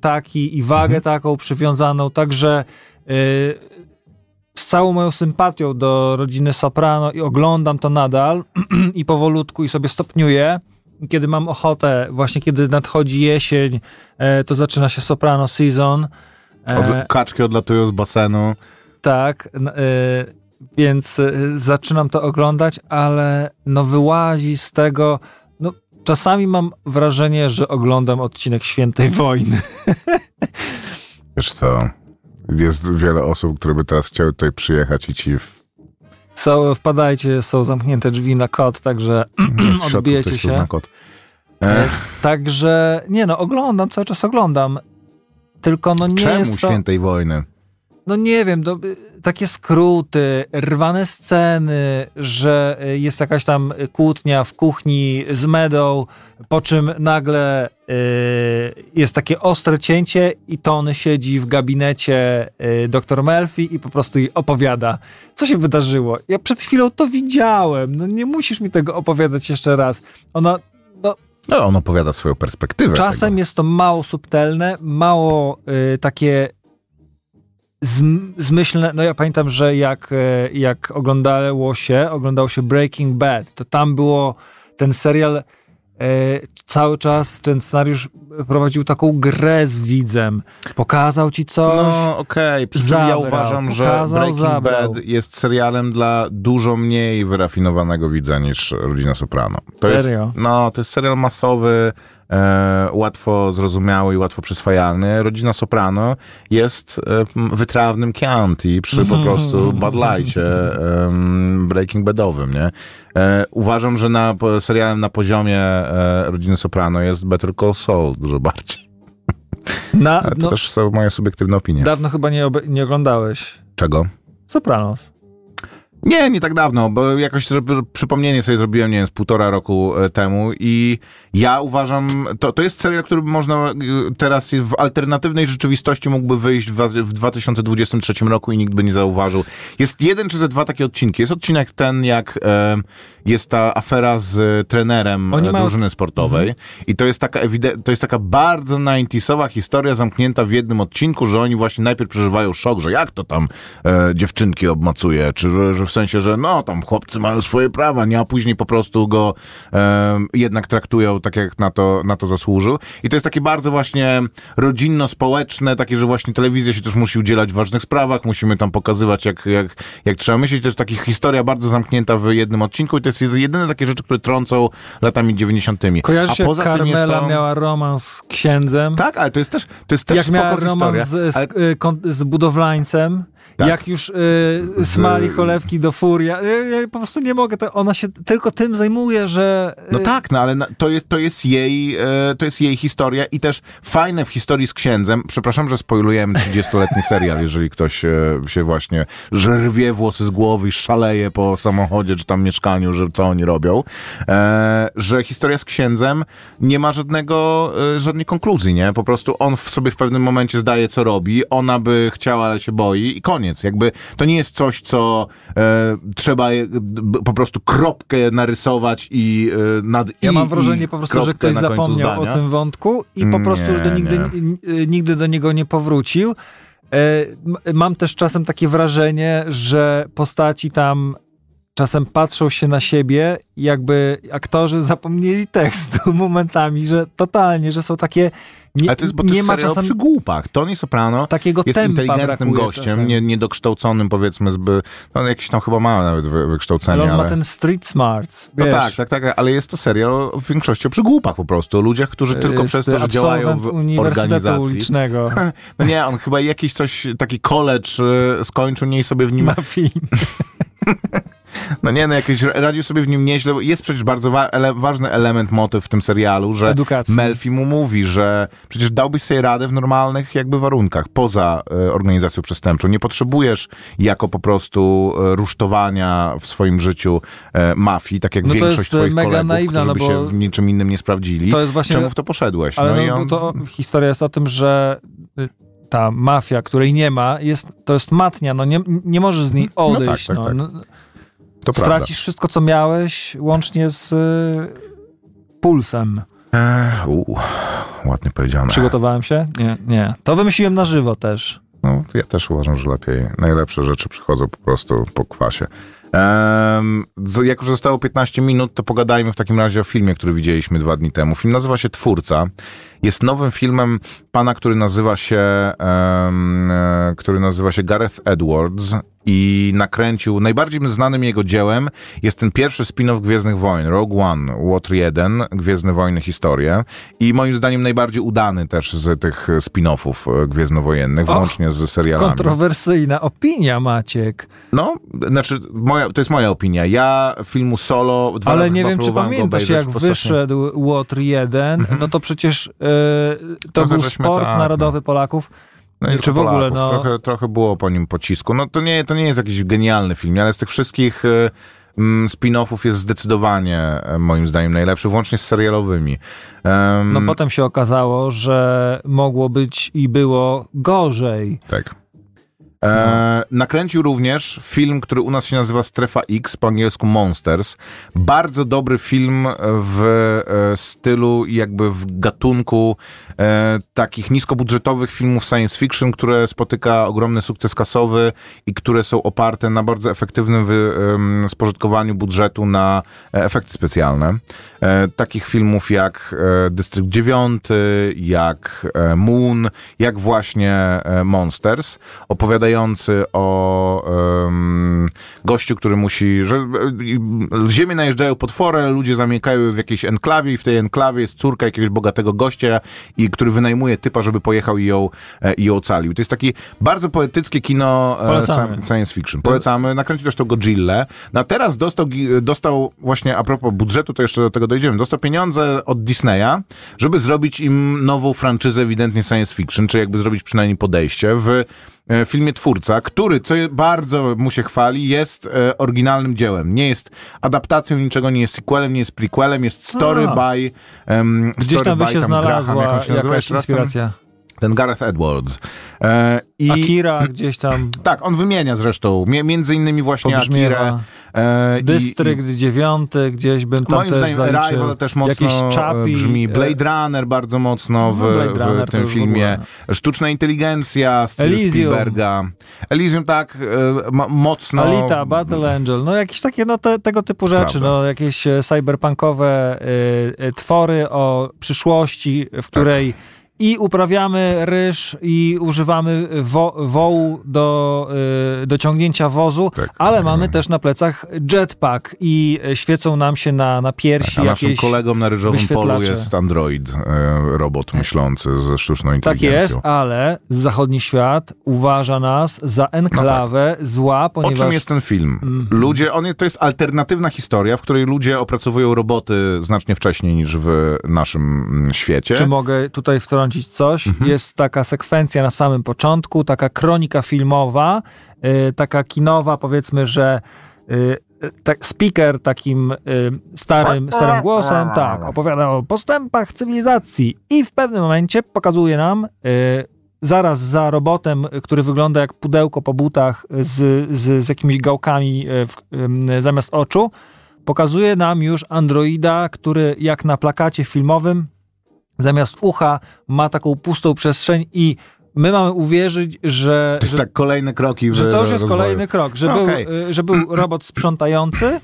taki, i wagę Mhm. taką przywiązaną, także z całą moją sympatią do rodziny Soprano i oglądam to nadal i powolutku i sobie stopniuję. Kiedy mam ochotę, właśnie kiedy nadchodzi jesień, e, to zaczyna się Soprano season. E, Od, kaczki odlatują z basenu. tak, y, więc zaczynam to oglądać, ale no wyłazi z tego. No, czasami mam wrażenie, że oglądam odcinek Świętej Wojny. Wiesz co, jest wiele osób, które by teraz chciały tutaj przyjechać i ci w, Są, wpadajcie, są zamknięte drzwi na kod, także odbijecie się. kod. E, E, Także nie no, oglądam, cały czas oglądam. Tylko no nie czemu jest to. świętej wojny? No nie wiem, y, takie skróty, rwane sceny, że y, jest jakaś tam kłótnia w kuchni z Medą, po czym nagle y, jest takie ostre cięcie i Tony siedzi w gabinecie y, dr Melfi i po prostu jej opowiada, co się wydarzyło. Ja przed chwilą to widziałem, no nie musisz mi tego opowiadać jeszcze raz. Ona, no No, on opowiada swoją perspektywę. Czasem tego. jest to mało subtelne, mało y, takie zmyślne. No ja pamiętam, że jak, y, jak oglądało się, oglądało się Breaking Bad, to tam było ten serial y, cały czas, ten scenariusz prowadził taką grę z widzem. Pokazał ci coś. No okej, czym ja uważam, że pokazał, Breaking zabrał. Bad jest serialem dla dużo mniej wyrafinowanego widza niż Rodzina Soprano. To Serio? Jest, no, to jest serial masowy, e, łatwo zrozumiały i łatwo przyswajalny. Rodzina Soprano jest e, wytrawnym Chianti przy po prostu Bud Lightie em, Breaking Badowym, nie? E, uważam, że na, serialem na poziomie e, Rodziny Soprano jest Better Call Saul dużo bardziej. Na, Ale to no, też są moje subiektywne opinie. dawno chyba nie, nie oglądałeś. Czego? Sopranos. Nie, nie tak dawno, bo jakoś przypomnienie sobie zrobiłem, nie wiem, z półtora roku e, temu i ja uważam, to, to jest serial, który można e, teraz w alternatywnej rzeczywistości mógłby wyjść w, w 2023 roku i nikt by nie zauważył. Jest jeden czy ze dwa takie odcinki. Jest odcinek ten, jak e, jest ta afera z trenerem Oni e, drużyny sportowej i to jest taka to jest taka bardzo 90sowa historia zamknięta w jednym odcinku, że oni właśnie najpierw przeżywają szok, że jak to tam e, dziewczynki obmacuje, czy że w sensie, że no tam chłopcy mają swoje prawa, nie, a później po prostu go jednak traktują tak, jak na to, na to zasłużył. I to jest takie bardzo właśnie rodzinno-społeczne, takie, że właśnie telewizja się też musi udzielać w ważnych sprawach, musimy tam pokazywać, jak, jak, jak trzeba myśleć. To jest taka historia bardzo zamknięta w jednym odcinku i to jest jedyne takie rzeczy, które trącą latami 90. Kojarzysz, a jak poza Carmela to... miała romans z księdzem? Tak, ale to jest też, to jest też jak miała romans historia. z, z, ale... y, z budowlańcem, Tak. jak już y, smali cholewki do furia. Y, ja po prostu nie mogę, to ona się tylko tym zajmuje, że... y, No tak, no ale to jest, to jest jej, e, to jest jej historia i też fajne w historii z księdzem, przepraszam, że spoilujemy 30-letni serial, jeżeli ktoś e, się właśnie, że rwie włosy z głowy i szaleje po samochodzie czy tam mieszkaniu, że co oni robią, e, że historia z księdzem nie ma żadnego, żadnej konkluzji, nie? Po prostu on w sobie w pewnym momencie zdaje, co robi, ona by chciała, ale się boi i koniec. Jakby to nie jest coś, co e, trzeba e, po prostu kropkę narysować i e, nad Ja i, mam i wrażenie po prostu, że ktoś zapomniał o tym wątku i po prostu już do nigdy, nie. y, nigdy do niego nie powrócił. E, Mam też czasem takie wrażenie, że postaci tam czasem patrzą się na siebie, jakby aktorzy zapomnieli tekstu momentami, że totalnie, że są takie. Nie, Ale to jest, bo to nie jest ma czasem przy głupach. Tony Soprano takiego jest inteligentnym gościem, czasem. nie, niedokształconym powiedzmy, zby, no jakiś tam chyba ma nawet wy, wykształcenie, Ale on ale... ma ten street smarts. No wiesz. tak, tak, tak, ale jest to serial w większości o przygłupach po prostu, o ludziach, którzy tylko Jest przez to, że działają w Uniwersytetu organizacji. Ulicznego. No nie, on chyba jakiś coś, taki college y, skończył, nie i sobie w nim Mafii. No nie, no jakiś radził sobie w nim nieźle. bo Jest przecież bardzo wa- ele ważny element, motyw w tym serialu, że Edukacji. Melfi mu mówi, że przecież dałbyś sobie radę w normalnych jakby warunkach, poza e, organizacją przestępczą. Nie potrzebujesz jako po prostu e, rusztowania w swoim życiu e, mafii, tak jak No większość jest, twoich mega kolegów, naiwna, którzy no by bo- się w niczym innym nie sprawdzili. To jest właśnie- Czemu w to poszedłeś? Ale no no, on... to historia jest o tym, że y, ta mafia, której nie ma, jest, to jest matnia, no nie, nie możesz z niej No tak, odejść. tak, no, tak. no, to prawda. stracisz wszystko, co miałeś, łącznie z y, pulsem. U, ładnie powiedziane. Przygotowałem się? Nie, nie. To wymyśliłem na żywo też. No, ja też uważam, że lepiej. Najlepsze rzeczy przychodzą po prostu po kwasie. Z- jak już zostało 15 minut, to pogadajmy w takim razie o filmie, który widzieliśmy dwa dni temu. Film nazywa się Twórca. Jest nowym filmem pana, który nazywa się, e, który nazywa się Gareth Edwards i nakręcił, najbardziej znanym jego dziełem jest ten pierwszy spin-off Gwiezdnych Wojen, Rogue One, Łotr 1, Gwiezdne Wojny Historie i moim zdaniem najbardziej udany też z tych spin-offów e, gwiezdnowojennych, Och, włącznie z serialami. Kontrowersyjna opinia, Maciek. No, znaczy, moja, to jest moja opinia. Ja filmu Solo dwa Ale nie wiem, czy pamiętasz, jak wyszedł Łotr 1, no to przecież y, to Trochę był sport tak, narodowy Polaków. No Czy w ogóle, Polaków. no- Trochę, trochę było po nim pocisku. No to nie, to nie jest jakiś genialny film, ale z tych wszystkich e, mm, spin-offów jest zdecydowanie e, moim zdaniem najlepszy, włącznie z serialowymi. Em, No potem się okazało, że mogło być i było gorzej. Tak. E, nakręcił również film, który u nas się nazywa Strefa X, po angielsku Monsters. Bardzo dobry film w e, stylu, jakby w gatunku e, takich niskobudżetowych filmów science fiction, które spotyka ogromny sukces kasowy i które są oparte na bardzo efektywnym wy, spożytkowaniu budżetu na e, efekty specjalne. E, takich filmów jak e, Dystrykt 9, jak Moon, jak właśnie Monsters, opowiadający o em, gościu, który musi, że ziemię najeżdżają potwory, ludzie zamiekają w jakiejś enklawie i w tej enklawie jest córka jakiegoś bogatego gościa, i który wynajmuje typa, żeby pojechał i ją, e, i ją ocalił. To jest takie bardzo poetyckie kino e, Polecamy. sci- science fiction. Polecamy. Nakręcił też to Godzilla. No a teraz dostał, dostał właśnie, a propos budżetu, to jeszcze do tego dojdziemy, dostał pieniądze od Disneya, żeby zrobić im nową franczyzę ewidentnie science fiction, czy jakby zrobić przynajmniej podejście w e, filmie Twórca, który, co bardzo mu się chwali, jest e, oryginalnym dziełem. Nie jest adaptacją niczego, nie jest sequelem, nie jest prequelem, jest story A. by um, Gdzieś story tam by by się tam Graham, jak znalazła się nazywa jakaś raz ten- Gareth Edwards. E, i, Akira gdzieś tam tak, on wymienia zresztą, między innymi właśnie pobrzmiewa. Akirę. E, i- Dystrykt dziewiąty, gdzieś bym tam Moim też zdaniem. Arrival też mocno Jakieś e, czapi, brzmi. e, Blade Runner bardzo mocno w, No, w tym w filmie. ogóle. Sztuczna inteligencja Steven Elysium. Spielberga. Elysium tak e, mo- mocno... Alita, Battle Angel, no jakieś takie no, te, tego typu rzeczy, Prawda. no jakieś e, cyberpunkowe y, y, twory o przyszłości, w której Tak. I uprawiamy ryż i używamy wo, wołu do, y, do ciągnięcia wozu, Tak. ale mamy też na plecach jetpack i świecą nam się na, na piersi A naszym jakieś... kolegą na ryżowym polu jest android, e, robot myślący ze sztuczną Tak inteligencją. jest, ale zachodni świat uważa nas za enklawę zła, O ponieważ... czym jest ten film? Mhm. Ludzie, on, jest- to jest alternatywna historia, w której ludzie opracowują roboty znacznie wcześniej niż w naszym mm, świecie. Czy mogę tutaj wtrącić coś? Mhm. Jest taka sekwencja na samym początku, taka kronika filmowa, y, taka kinowa, powiedzmy, że y, tak, speaker takim y, starym, starym głosem, tak, opowiada o postępach cywilizacji i w pewnym momencie pokazuje nam y, zaraz za robotem, który wygląda jak pudełko po butach z, z, z jakimiś gałkami y, w, y, zamiast oczu, pokazuje nam już androida, który jak na plakacie filmowym zamiast ucha ma taką pustą przestrzeń i my mamy uwierzyć, że, To jest że, tak kolejne kroki w że to już jest rozwoju. kolejny krok, że, No, był, y, że był robot sprzątający,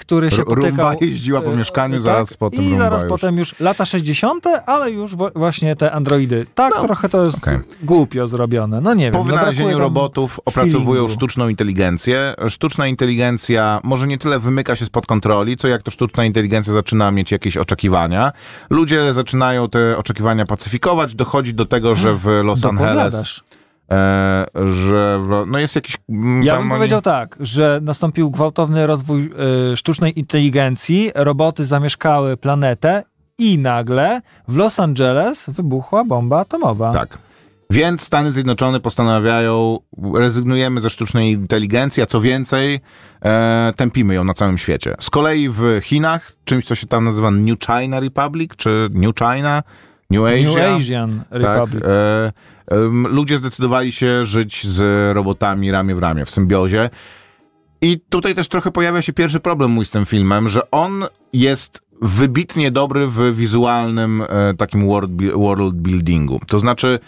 który się Rumba potykał. jeździła po e, mieszkaniu, tak, zaraz potem I Rumba zaraz potem już lata 60., ale już właśnie te androidy. Tak, No, trochę to jest okej. głupio zrobione. No nie wiem. Po no wynalezieniu robotów opracowują feelingu. sztuczną inteligencję. Sztuczna inteligencja może nie tyle wymyka się spod kontroli, co jak to sztuczna inteligencja zaczyna mieć jakieś oczekiwania. Ludzie zaczynają te oczekiwania pacyfikować. Dochodzi do tego, że w Los Angeles, e, że w, no jest jakiś... mm, Ja bym oni- powiedział tak, że nastąpił gwałtowny rozwój y, sztucznej inteligencji, roboty zamieszkały planetę i nagle w Los Angeles wybuchła bomba atomowa. Tak. Więc Stany Zjednoczone postanawiają, rezygnujemy ze sztucznej inteligencji, a co więcej, e, tępimy ją na całym świecie. Z kolei w Chinach, czymś co się tam nazywa New China Republic, czy New China, New Asia. New Asian tak, Republic. e, em, ludzie zdecydowali się żyć z robotami ramię w ramię, w symbiozie. I tutaj też trochę pojawia się pierwszy problem mój z tym filmem, że on jest wybitnie dobry w wizualnym e, takim world, world buildingu. To znaczy,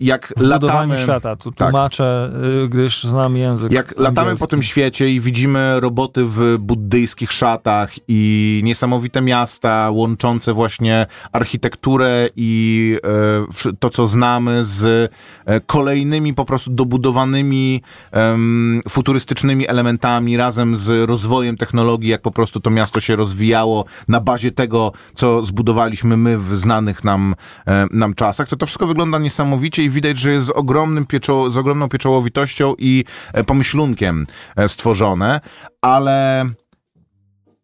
jak w budowaniu latamy... świata. Tu tak. tłumaczę, y, gdyż znam język Jak latamy po angielski. tym świecie i widzimy roboty w buddyjskich szatach i niesamowite miasta łączące właśnie architekturę i e, to, co znamy z e, kolejnymi po prostu dobudowanymi futurystycznymi elementami razem z rozwojem technologii, jak po prostu to miasto się rozwijało na bazie tego, co zbudowaliśmy my w znanych nam, e, nam czasach, to to wszystko wygląda niesamowicie i widać, że jest z, ogromnym pieczo, z ogromną pieczołowitością i e, pomyślunkiem e, stworzone, ale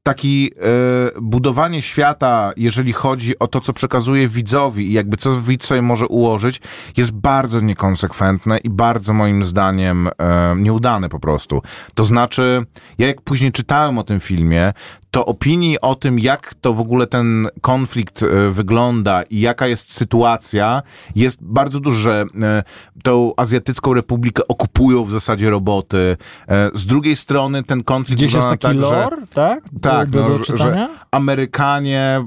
taki e, budowanie świata, jeżeli chodzi o to, co przekazuje widzowi i jakby co widz sobie może ułożyć, jest bardzo niekonsekwentne i bardzo moim zdaniem e, nieudane po prostu. To znaczy, ja jak później czytałem o tym filmie, to opinii o tym, jak to w ogóle ten konflikt e, wygląda i jaka jest sytuacja, jest bardzo dużo, że e, tą Azjatycką Republikę okupują w zasadzie roboty. E, Z drugiej strony ten konflikt Gdzieś jest taki tak, że- lore, tak? Do, tak, do, no, do czytania? że Amerykanie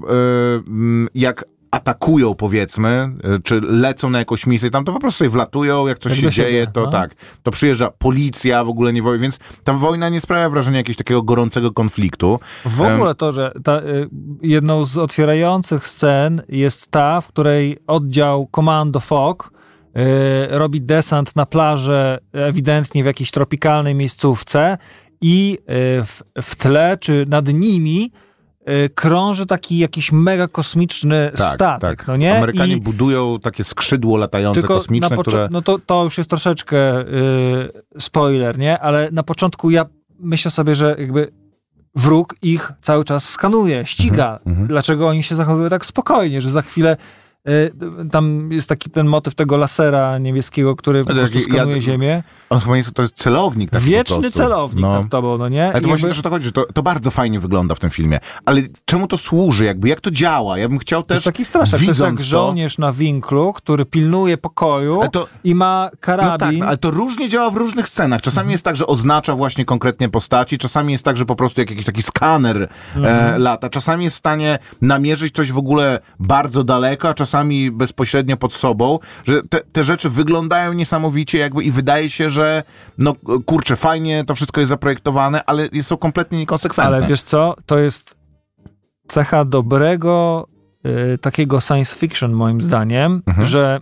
jak atakują powiedzmy, y, czy lecą na jakąś misję, tam to po prostu sobie wlatują, jak coś Jak się do siebie, dzieje, to no. tak, to przyjeżdża policja, w ogóle nie wojna, więc ta wojna nie sprawia wrażenia jakiegoś takiego gorącego konfliktu. W ogóle to, że ta, y, jedną z otwierających scen jest ta, w której oddział Komando FOK y, robi desant na plażę, ewidentnie w jakiejś tropikalnej miejscówce i w, w tle, czy nad nimi krąży taki jakiś mega kosmiczny tak, statek, tak. no nie? Amerykanie I budują takie skrzydło latające tylko kosmiczne, które... No to, to już jest troszeczkę y, spoiler, nie? Ale na początku ja myślę sobie, że jakby wróg ich cały czas skanuje, ściga. mhm. Dlaczego oni się zachowują tak spokojnie, że za chwilę y, tam jest taki ten motyw tego lasera niebieskiego, który po prostu taki- ja- skanuje ziemię. On chyba jest, to jest celownik taki po Wieczny celownik No. nad tobą, no nie? Ale to właśnie jakby- też o to chodzi, że to, to bardzo fajnie wygląda w tym filmie. Ale czemu to służy? Jakby jak to działa? Ja bym chciał to też, jest taki straszak. To jest jak żołnierz na winklu, który pilnuje pokoju to- i ma No karabin. tak, no, ale to różnie działa w różnych scenach. Czasami Mhm. jest tak, że oznacza właśnie konkretnie postaci, czasami jest tak, że po prostu jak jakiś taki skaner Mhm. e, lata, czasami jest w stanie namierzyć coś w ogóle bardzo daleko, a czasami bezpośrednio pod sobą, że te, te rzeczy wyglądają niesamowicie jakby i wydaje się, że no kurczę, fajnie to wszystko jest zaprojektowane, ale są kompletnie niekonsekwentne. Ale wiesz co, to jest cecha dobrego y, takiego science fiction moim zdaniem, Mhm. że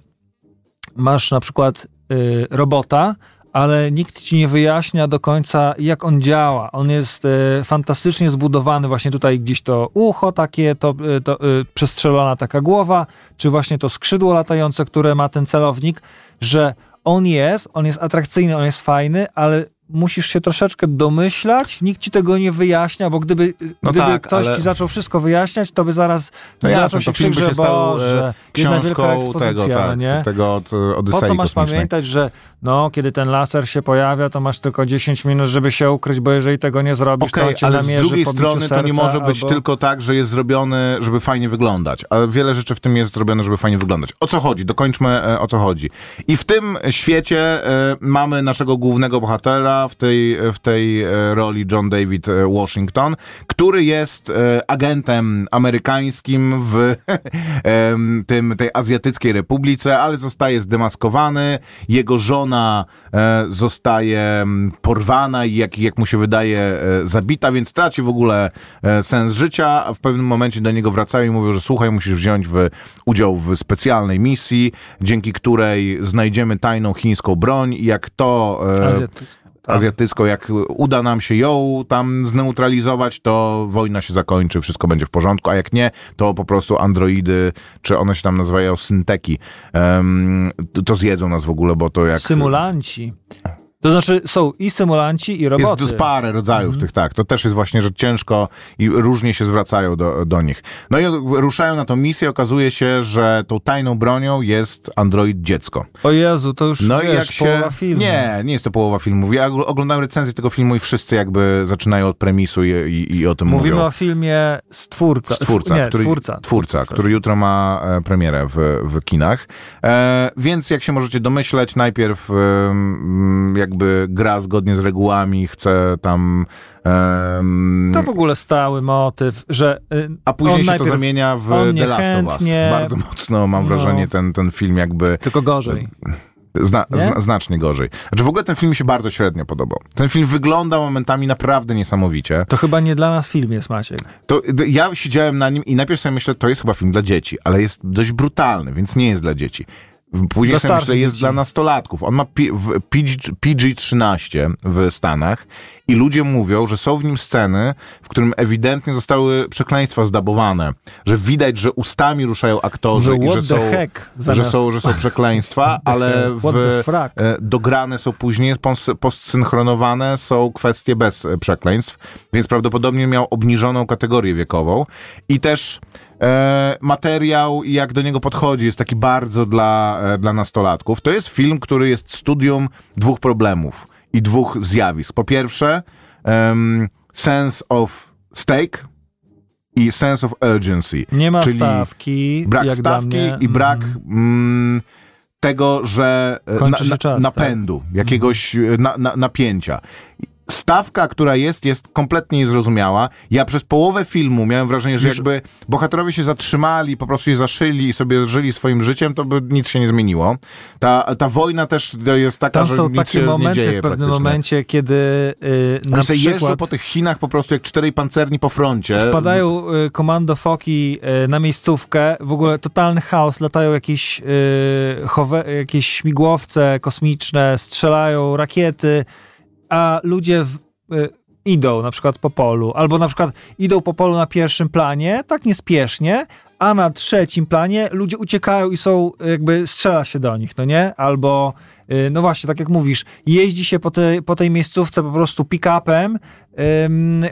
masz na przykład y, robota, ale nikt ci nie wyjaśnia do końca, jak on działa. On jest y, fantastycznie zbudowany, właśnie tutaj gdzieś to ucho takie, to, y, to y, przestrzelona taka głowa, czy właśnie to skrzydło latające, które ma ten celownik, że on jest, on jest atrakcyjny, on jest fajny, ale musisz się troszeczkę domyślać, nikt ci tego nie wyjaśnia, bo gdyby, No gdyby tak, ktoś ale- ci zaczął wszystko wyjaśniać, to by zaraz No zaczął jasne, się to krzyk, że stał Boże, e, jedna wielka ekspozycja, tego, no tak, nie? tego od e, Odysei Po co masz kosmicznej. pamiętać, że no, kiedy ten laser się pojawia, to masz tylko 10 minut, żeby się ukryć, bo jeżeli tego nie zrobisz, to Okej, on cię ale z drugiej strony to nie serca może być albo... tylko tak, że jest zrobiony, żeby fajnie wyglądać. Ale wiele rzeczy w tym jest zrobione, żeby fajnie wyglądać. O co chodzi? Dokończmy e, o co chodzi. I w tym świecie e, mamy naszego głównego bohatera w tej, w tej e, roli John David e, Washington, który jest e, agentem amerykańskim w tym, tej azjatyckiej republice, ale zostaje zdemaskowany. Jego żona zostaje porwana i jak, jak mu się wydaje zabita, więc traci w ogóle sens życia, a w pewnym momencie do niego wracają i mówią, że słuchaj, musisz wziąć w, udział w specjalnej misji, dzięki której znajdziemy tajną chińską broń i jak to... Tak. azjatycką, jak uda nam się ją tam zneutralizować, to wojna się zakończy, wszystko będzie w porządku, a jak nie, to po prostu androidy, czy one się tam nazywają synteki, em, to, to zjedzą nas w ogóle, bo to jak... Symulanci. To znaczy są i symulanci, i roboty. Jest parę rodzajów tych, tak. To też jest właśnie, że ciężko i różnie się zwracają do, do nich. No i ruszają na tą misję, okazuje się, że tą tajną bronią jest android dziecko. O Jezu, to już No wiesz, jak się... połowa filmu. Nie, nie jest to połowa filmu. Ja ogl- oglądałem recenzję tego filmu i wszyscy jakby zaczynają od premisu i, i, i o tym Mówimy mówią. o filmie Stwórca. Stwórca, nie, który, twórca. twórca, który jutro ma e, premierę w, w kinach. E, więc jak się możecie domyśleć, najpierw e, m, jakby gra zgodnie z regułami, chce tam... em, To w ogóle stały motyw, że y, a później się najpierw, to zamienia w The Last of Us. Bardzo mocno mam No. wrażenie ten, ten film jakby Tylko gorzej. Zna, zna, znacznie gorzej. Znaczy w ogóle ten film mi się bardzo średnio podobał. Ten film wygląda momentami naprawdę niesamowicie. To chyba nie dla nas film jest, Maciek. To, ja siedziałem na nim i najpierw sobie myślę, to jest chyba film dla dzieci, ale jest dość brutalny, więc nie jest dla dzieci. Później Dla sobie myślę, jest dzieci. dla nastolatków. On ma P- w- PG, PG-13 w Stanach i ludzie mówią, że są w nim sceny, w którym ewidentnie zostały przekleństwa zdabowane. Że widać, że ustami ruszają aktorzy Że i że są, heck że są, że są przekleństwa, ale w, e, dograne są później, pos- postsynchronowane są kwestie bez e, przekleństw, więc prawdopodobnie miał obniżoną kategorię wiekową i też e, materiał i jak do niego podchodzi jest taki bardzo dla, e, dla nastolatków. To jest film, który jest studium dwóch problemów i dwóch zjawisk. Po pierwsze, em, sense of stake i sense of urgency. Nie ma czyli stawki. Brak stawki i brak Mhm. mm, tego, że e, Kończy się na, czas, tak. napędu, jakiegoś e, na, na, napięcia. Stawka, która jest, jest kompletnie niezrozumiała. Ja przez połowę filmu miałem wrażenie, że Już- jakby bohaterowie się zatrzymali, po prostu się zaszyli i sobie żyli swoim życiem, to by nic się nie zmieniło. Ta, ta wojna też jest taka, Tam że są nic takie się nie momenty dzieje w pewnym momencie, kiedy y, na sobie jeżdżą przykład po tych Chinach po prostu jak czterej pancerni po froncie. wpadają y, komando foki y, na miejscówkę, w ogóle totalny chaos, latają jakieś, y, chowe, jakieś śmigłowce kosmiczne, strzelają rakiety, a ludzie w, y, idą na przykład po polu, albo na przykład idą po polu na pierwszym planie, tak niespiesznie, a na trzecim planie ludzie uciekają i są, jakby strzela się do nich, no nie? Albo, no właśnie, tak jak mówisz, jeździ się po, tej po tej miejscówce po prostu pick-upem,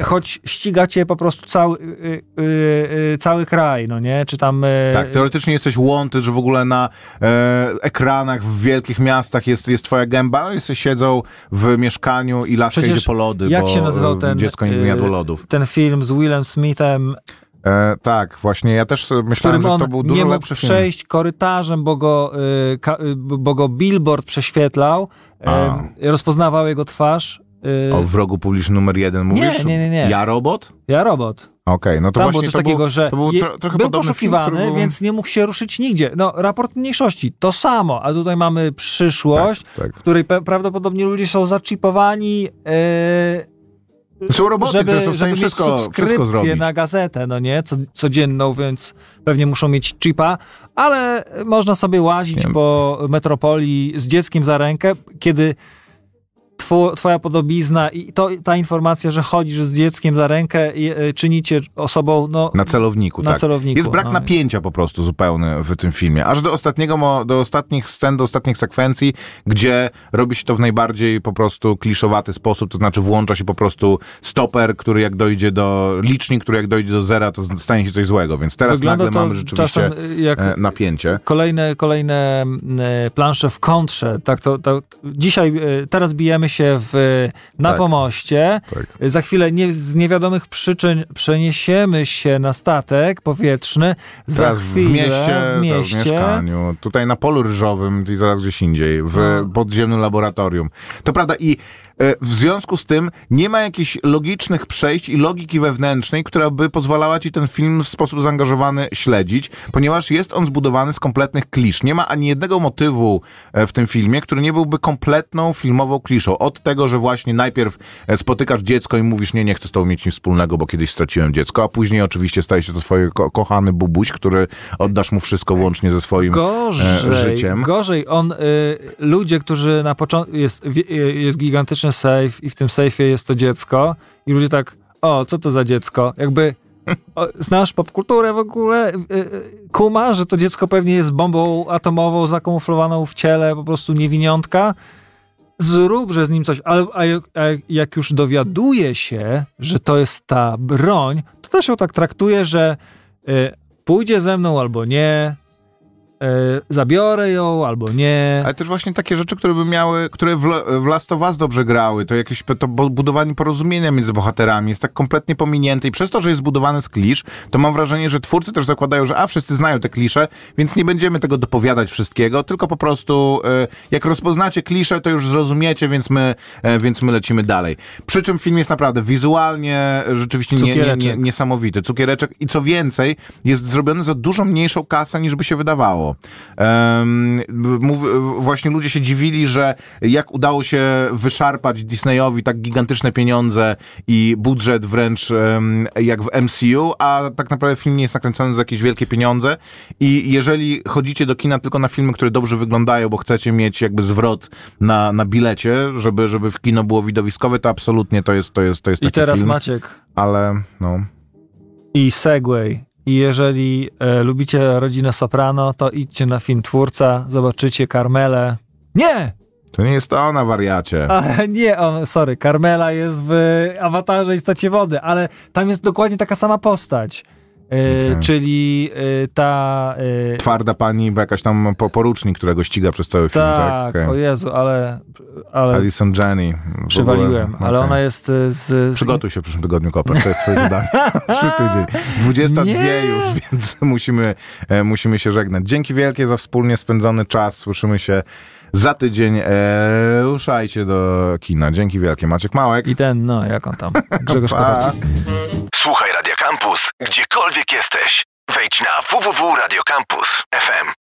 choć ścigacie po prostu cały, y, y, y, cały kraj, no nie? Czy tam... y, Tak, teoretycznie jesteś łąty, że w ogóle na e, ekranach w wielkich miastach jest, jest twoja gęba, oni sobie siedzą w mieszkaniu i laska Przecież idzie po lody, jak bo się nazywał ten, dziecko nie y, wyjadło lodów. ten film z Willem Smithem, E, tak, właśnie, ja też myślałem, że to był dużo nie mógł lepszy film. przejść korytarzem, bo go, y, ka, y, bo go billboard prześwietlał, y, rozpoznawał jego twarz. y, O wrogu publicznym numer jeden mówisz? nie, nie, nie. Ja robot? Ja robot. Okej, no to Tam właśnie było coś to takiego, był, że to był tro, trochę był poszukiwany, film, był... więc nie mógł się ruszyć nigdzie. No, raport mniejszości, to samo, a tutaj mamy przyszłość, Tak, tak. w której prawdopodobnie ludzie są zaczipowani, yy, Są roboty, które żeby, są w stanie wszystko, mieć wszystko zrobić. na gazetę, no nie, Co, codzienną, więc pewnie muszą mieć chipa, ale można sobie łazić po metropolii z dzieckiem za rękę, kiedy two, twoja podobizna i to, ta informacja, że chodzisz z dzieckiem za rękę i e, czynicie osobą, no, Na celowniku, Na tak. celowniku, Jest brak no. napięcia po prostu zupełny w tym filmie. Aż do ostatniego, do ostatnich scen, do ostatnich sekwencji, gdzie robi się to w najbardziej po prostu kliszowaty sposób, to znaczy włącza się po prostu stoper, który jak dojdzie do, licznik, który jak dojdzie do zera, to stanie się coś złego. Więc teraz Wygląda nagle mamy rzeczywiście jak e, napięcie. kolejne, kolejne e, plansze w kontrze. Tak to, to, dzisiaj, e, teraz bijemy się w, na Tak. pomoście. Tak. Za chwilę nie, z niewiadomych przyczyn przeniesiemy się na statek powietrzny. Za Teraz chwilę w mieście, w w, mieście. w mieszkaniu, tutaj na polu ryżowym i zaraz gdzieś indziej, w No. podziemnym laboratorium. To prawda i e, w związku z tym nie ma jakichś logicznych przejść i logiki wewnętrznej, która by pozwalała ci ten film w sposób zaangażowany śledzić, ponieważ jest on zbudowany z kompletnych klisz. Nie ma ani jednego motywu e, w tym filmie, który nie byłby kompletną filmową kliszą. Od tego, że właśnie najpierw e, spotykasz dziecko i mówisz, nie, nie chcę z tobą mieć nic wspólnego, bo kiedyś straciłem dziecko, a później oczywiście staje się to twój ko- kochany bubuś, który oddasz mu wszystko włącznie ze swoim Gorzej, e, życiem. gorzej, on, y, ludzie, którzy na początku, jest, jest gigantyczny safe i w tym sejfie jest to dziecko i ludzie tak, o, co to za dziecko? Jakby, o, znasz popkulturę w ogóle? Y, y, Kuma, że to dziecko pewnie jest bombą atomową zakamuflowaną w ciele po prostu niewiniątka? Zróbże z nim coś, ale a a jak już dowiaduje się, że to jest ta broń, to też ją tak traktuje, że y, pójdzie ze mną albo nie, zabiorę ją albo nie. Ale też właśnie takie rzeczy, które by miały, które w, w Last of Us dobrze grały, to jakieś to budowanie porozumienia między bohaterami jest tak kompletnie pominięte i przez to, że jest zbudowany z klisz, to mam wrażenie, że twórcy też zakładają, że a, wszyscy znają te klisze, więc nie będziemy tego dopowiadać wszystkiego, tylko po prostu e, jak rozpoznacie klisze, to już zrozumiecie, więc my, e, więc my lecimy dalej. Przy czym film jest naprawdę wizualnie e, rzeczywiście nie, nie, nie, niesamowity. Cukiereczek i co więcej, jest zrobiony za dużo mniejszą kasę niż by się wydawało. Udało. Właśnie ludzie się dziwili, że jak udało się wyszarpać Disneyowi tak gigantyczne pieniądze i budżet wręcz jak w MCU, a tak naprawdę film nie jest nakręcony za jakieś wielkie pieniądze i jeżeli chodzicie do kina tylko na filmy, które dobrze wyglądają, bo chcecie mieć jakby zwrot na, na bilecie, żeby, żeby w kino było widowiskowe, to absolutnie to jest, to jest, to jest I taki teraz film, Maciek ale no... i Segway. I jeżeli e, lubicie rodzinę Soprano, to idźcie na film Twórca, zobaczycie Carmelę. Nie! To nie jest to ona, wariacie. A, nie, on, sorry, Carmela jest w awatarze Istocie Wody, ale tam jest dokładnie taka sama postać. E, Okej. Czyli e, ta... E, Twarda pani, bo jakaś tam po- porucznik, którego ściga przez cały film, tak? tak, Okej. o Jezu, ale... ale Alison Jenny. Przywaliłem, ale ona jest z... z Przygotuj się w przyszłym tygodniu, Koper, to jest twoje zadanie. Przyszły tydzień. 22 Nie. już, więc musimy, musimy się żegnać. Dzięki wielkie za wspólnie spędzony czas. Słyszymy się za tydzień. E, ruszajcie do kina. Dzięki wielkie. Maciek Małek. I ten, no, jak on tam? Grzegorz. Kowalski. Słuchaj Radio Campus, gdziekolwiek jesteś. Wejdź na www.radiocampus.fm.